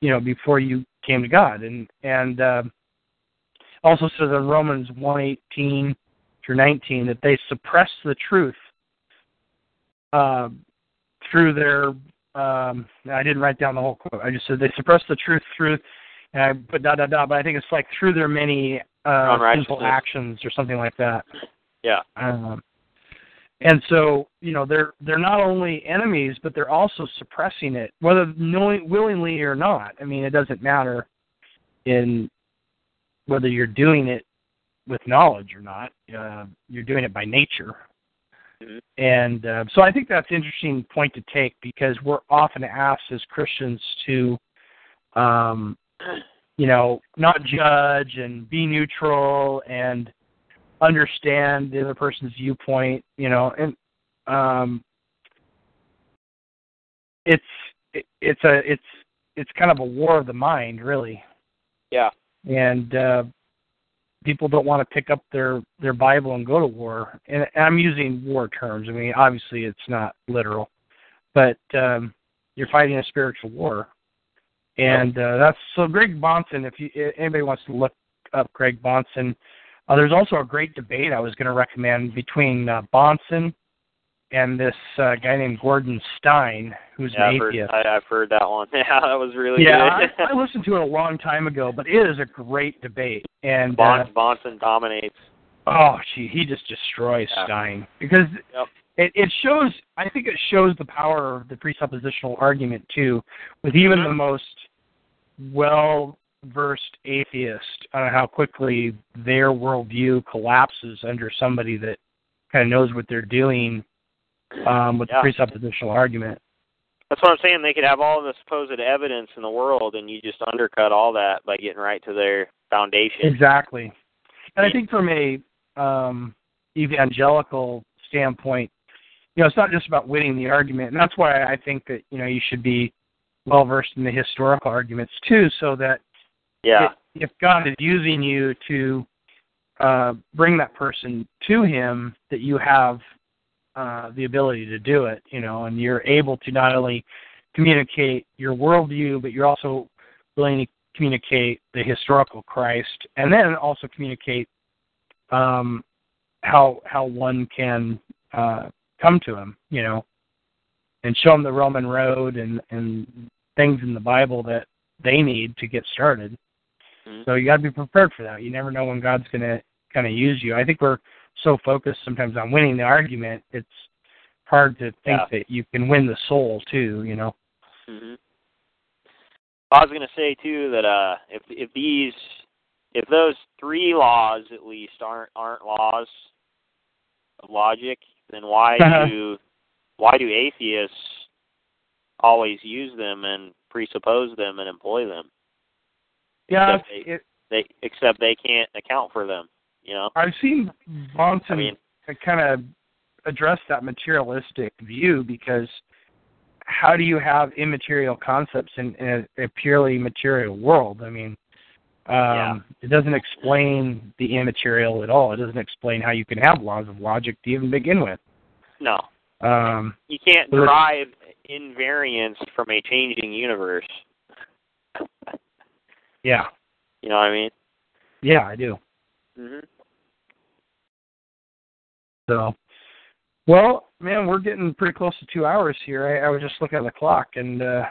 you know, before you came to God, and and uh, also says in Romans one eighteen through nineteen that they suppress the truth. Uh, through their um I didn't write down the whole quote. I just said they suppress the truth through and I put da da da, but I think it's like through their many uh sinful actions or something like that. Yeah. Um and so, you know, they're they're not only enemies, but they're also suppressing it, whether knowing willingly or not. I mean, it doesn't matter in whether you're doing it with knowledge or not. Uh, you're doing it by nature. Mhm. And uh, so I think that's an interesting point to take because we're often asked as Christians to, um, you know, not judge and be neutral and understand the other person's viewpoint, you know, and um, it's it, it's a it's it's kind of a war of the mind, really Yeah. and uh, people don't want to pick up their their Bible and go to war. And I'm using war terms. I mean, obviously it's not literal, but um, you're fighting a spiritual war. And uh, that's so Greg Bahnsen. If you anybody wants to look up Greg Bahnsen, uh, there's also a great debate I was going to recommend between uh, Bahnsen and this uh, guy named Gordon Stein, who's yeah, an I've heard, atheist. I, I've heard that one. Yeah, that was really yeah, good. I, I listened to it a long time ago, but it is a great debate. And Bon, uh, Bahnsen dominates. oh, gee, he just destroys Yeah. Stein because Yep. it, it shows. I think it shows the power of the presuppositional argument too, with even Mhm. the most well-versed atheist on how quickly their worldview collapses under somebody that kind of knows what they're doing um, with Yeah. the presuppositional argument. That's what I'm saying. They could have all the supposed evidence in the world, and you just undercut all that by getting right to their foundation. Exactly. And I think from a um, evangelical standpoint, you know, it's not just about winning the argument, and that's why I think that you know you should be well versed in the historical arguments too, so that Yeah. if God is using you to uh, bring that person to Him, that you have uh, the ability to do it, you know, and you're able to not only communicate your worldview, but you're also willing to communicate the historical Christ, and then also communicate um, how how one can uh, come to Him, you know, and show them the Roman road and and things in the Bible that they need to get started. Mhm. So you got to be prepared for that. You never know when God's going to kind of use you. I think we're so focused sometimes on winning the argument, it's hard to think Yeah. that you can win the soul too. You know. hmm I was going to say too that uh, if if these if those three laws at least aren't aren't laws of logic, then why do why do atheists always use them and presuppose them and employ them? Yeah, Except they- it, They except they can't account for them. You know. I've seen Bahnsen I mean, kind of address that materialistic view because how do you have immaterial concepts in, in a, a purely material world? I mean, um, Yeah. it doesn't explain the immaterial at all. It doesn't explain how you can have laws of logic to even begin with. no, Um, you can't derive invariance from a changing universe. yeah, You know what I mean? yeah, I do. hmm So, well, man, we're getting pretty close to two hours here. I, I was just looking at the clock, and uh,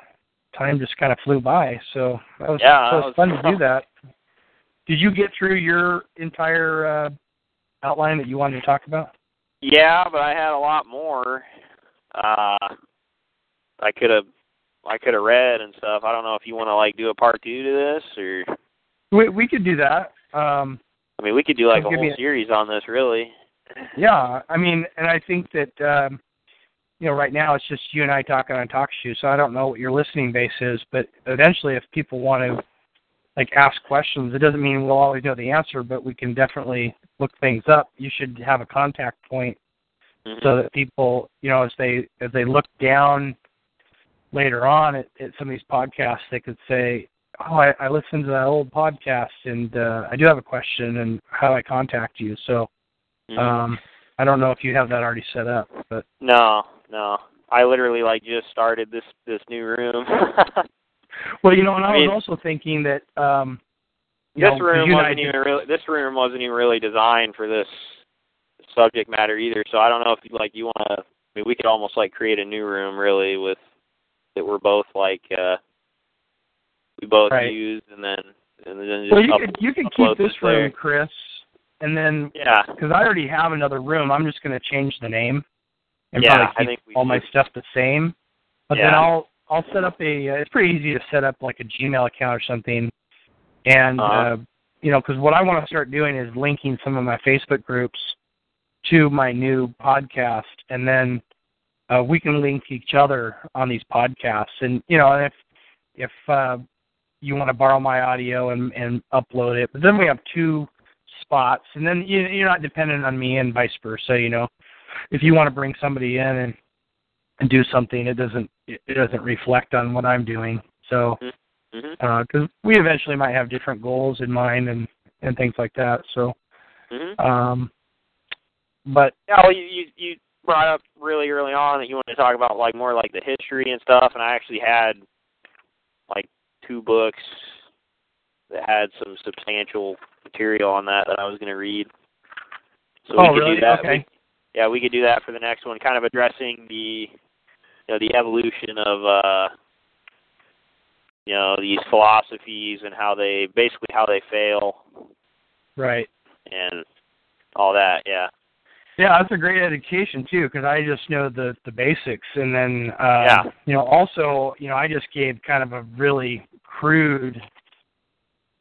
time just kind of flew by. So that was, Yeah, that was was- fun to do that. Did you get through your entire uh, outline that you wanted to talk about? Yeah, but I had a lot more. Uh, I could have, I could have read and stuff. I don't know if you want to like do a part two to this, or We we could do that. Um, I mean, we could do like a whole a- series on this, really. yeah, I mean, and I think that um, you know, right now it's just you and I talking on talk show, so I don't know what your listening base is, but eventually, if people want to like ask questions, it doesn't mean we'll always know the answer, but we can definitely look things up. You should have a contact point Mhm. so that people, you know, as they as they look down later on at, at some of these podcasts, they could say, "Oh, I, I listened to that old podcast, and uh, I do have a question, and how do I contact you?" So, Mhm. um, I don't know if you have that already set up, but no, no. I literally like just started this this new room. well, you know, and I, I mean- was also thinking that um, this know, room you and I wasn't even really this room wasn't even really designed for this subject matter either. So I don't know if you like you want to. I mean, we could almost like create a new room really with that we're both like uh we both Right. use and then and then just Well, you up- could you could keep this there. room, Chris, and then Yeah. because I already have another room, I'm just going to change the name and Yeah, probably I keep all my stuff the same. But then Yeah. I'll I'll set up a. Uh, it's pretty easy to set up like a Gmail account or something, and Uh-huh. uh, you know, because what I want to start doing is linking some of my Facebook groups to my new podcast, and then uh, we can link each other on these podcasts. And you know, if if uh, you want to borrow my audio and and upload it, but then we have two spots, and then you, you're not dependent on me, and vice versa. You know, if you want to bring somebody in and and do something, it doesn't it doesn't reflect on what I'm doing. So because we eventually might have different goals in mind and and things like that. So, Mhm. um, but Yeah, well, you you brought up really early on that you wanted to talk about like more like the history and stuff, and I actually had like two books that had some substantial material on that that I was going to read. So oh, we could really? do that. Okay. We, yeah, we could do that for the next one, kind of addressing the you know the evolution of uh you know these philosophies and how they basically how they fail Right. and all that. Yeah. Yeah, that's a great education too, because I just know the the basics, and then uh, Yeah. you know, also, you know, I just gave kind of a really crude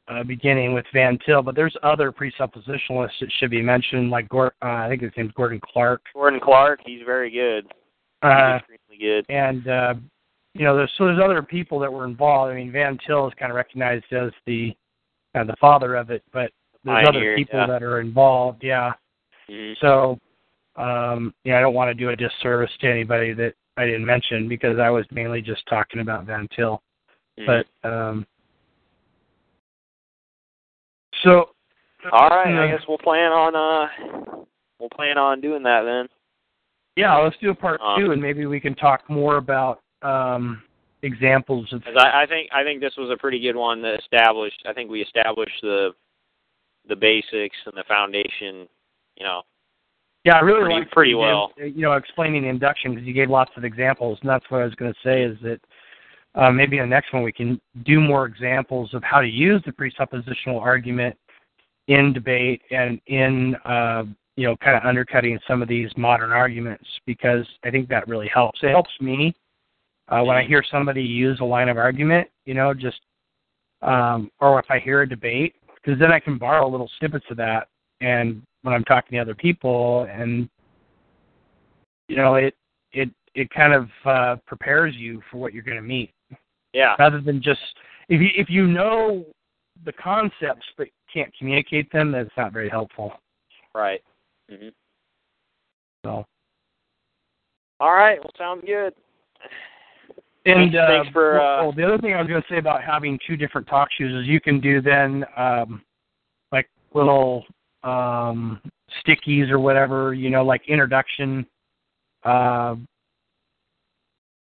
uh, beginning with Van Til, but there's other presuppositionalists that should be mentioned, like Gor- uh, I think his name's Gordon Clark, Gordon Clark, he's very good. uh, He's extremely good. and uh, you know, there's so there's other people that were involved. I mean, Van Til is kind of recognized as the of the father of it, but there's other people yeah. that are involved. Yeah. Mhm. So, um, you know, I don't want to do a disservice to anybody that I didn't mention because I was mainly just talking about Van Til. Mhm. But um, so, all right, I uh, guess we'll plan on uh we'll plan on doing that then. yeah, let's do a part Uh, two, and maybe we can talk more about um, examples of. I, I think I think this was a pretty good one that established. I think we established the the basics and the foundation. You know, Yeah, I really pretty- liked pretty you well. did, You know, explaining the induction because you gave lots of examples, and that's what I was going to say is that uh, maybe in the next one we can do more examples of how to use the presuppositional argument in debate and in uh, you know kind of undercutting some of these modern arguments because I think that really helps. It helps me uh, when I hear somebody use a line of argument, you know, just um, or if I hear a debate, because then I can borrow little snippets of that and when I'm talking to other people and you know it it it kind of uh, prepares you for what you're going to meet. Yeah, rather than just if you if you know the concepts but can't communicate them that's not very helpful. Right. hmm so. All right, well, sounds good. and Thanks- uh, thanks for, uh, well, the other thing I was going to say about having two different talk shoes is you can do then um, like little um, stickies or whatever, you know, like introduction, uh,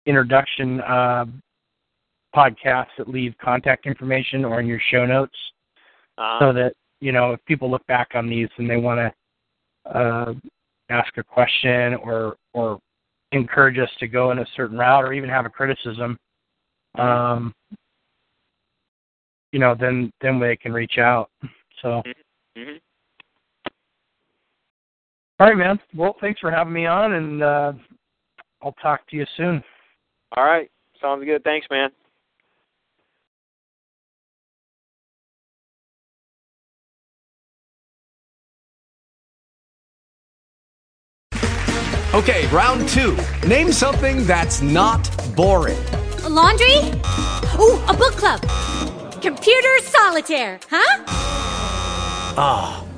introduction uh, podcasts that leave contact information or in your show notes, Uh, so that you know if people look back on these and they want to uh, ask a question or or encourage us to go in a certain route or even have a criticism, um, you know, then then they can reach out. So. mhm. All right, man. Well, thanks for having me on, and uh, I'll talk to you soon. All right, sounds good. Thanks, man. Okay, round two. Name something that's not boring. A laundry? Ooh, a book club. Computer solitaire, huh?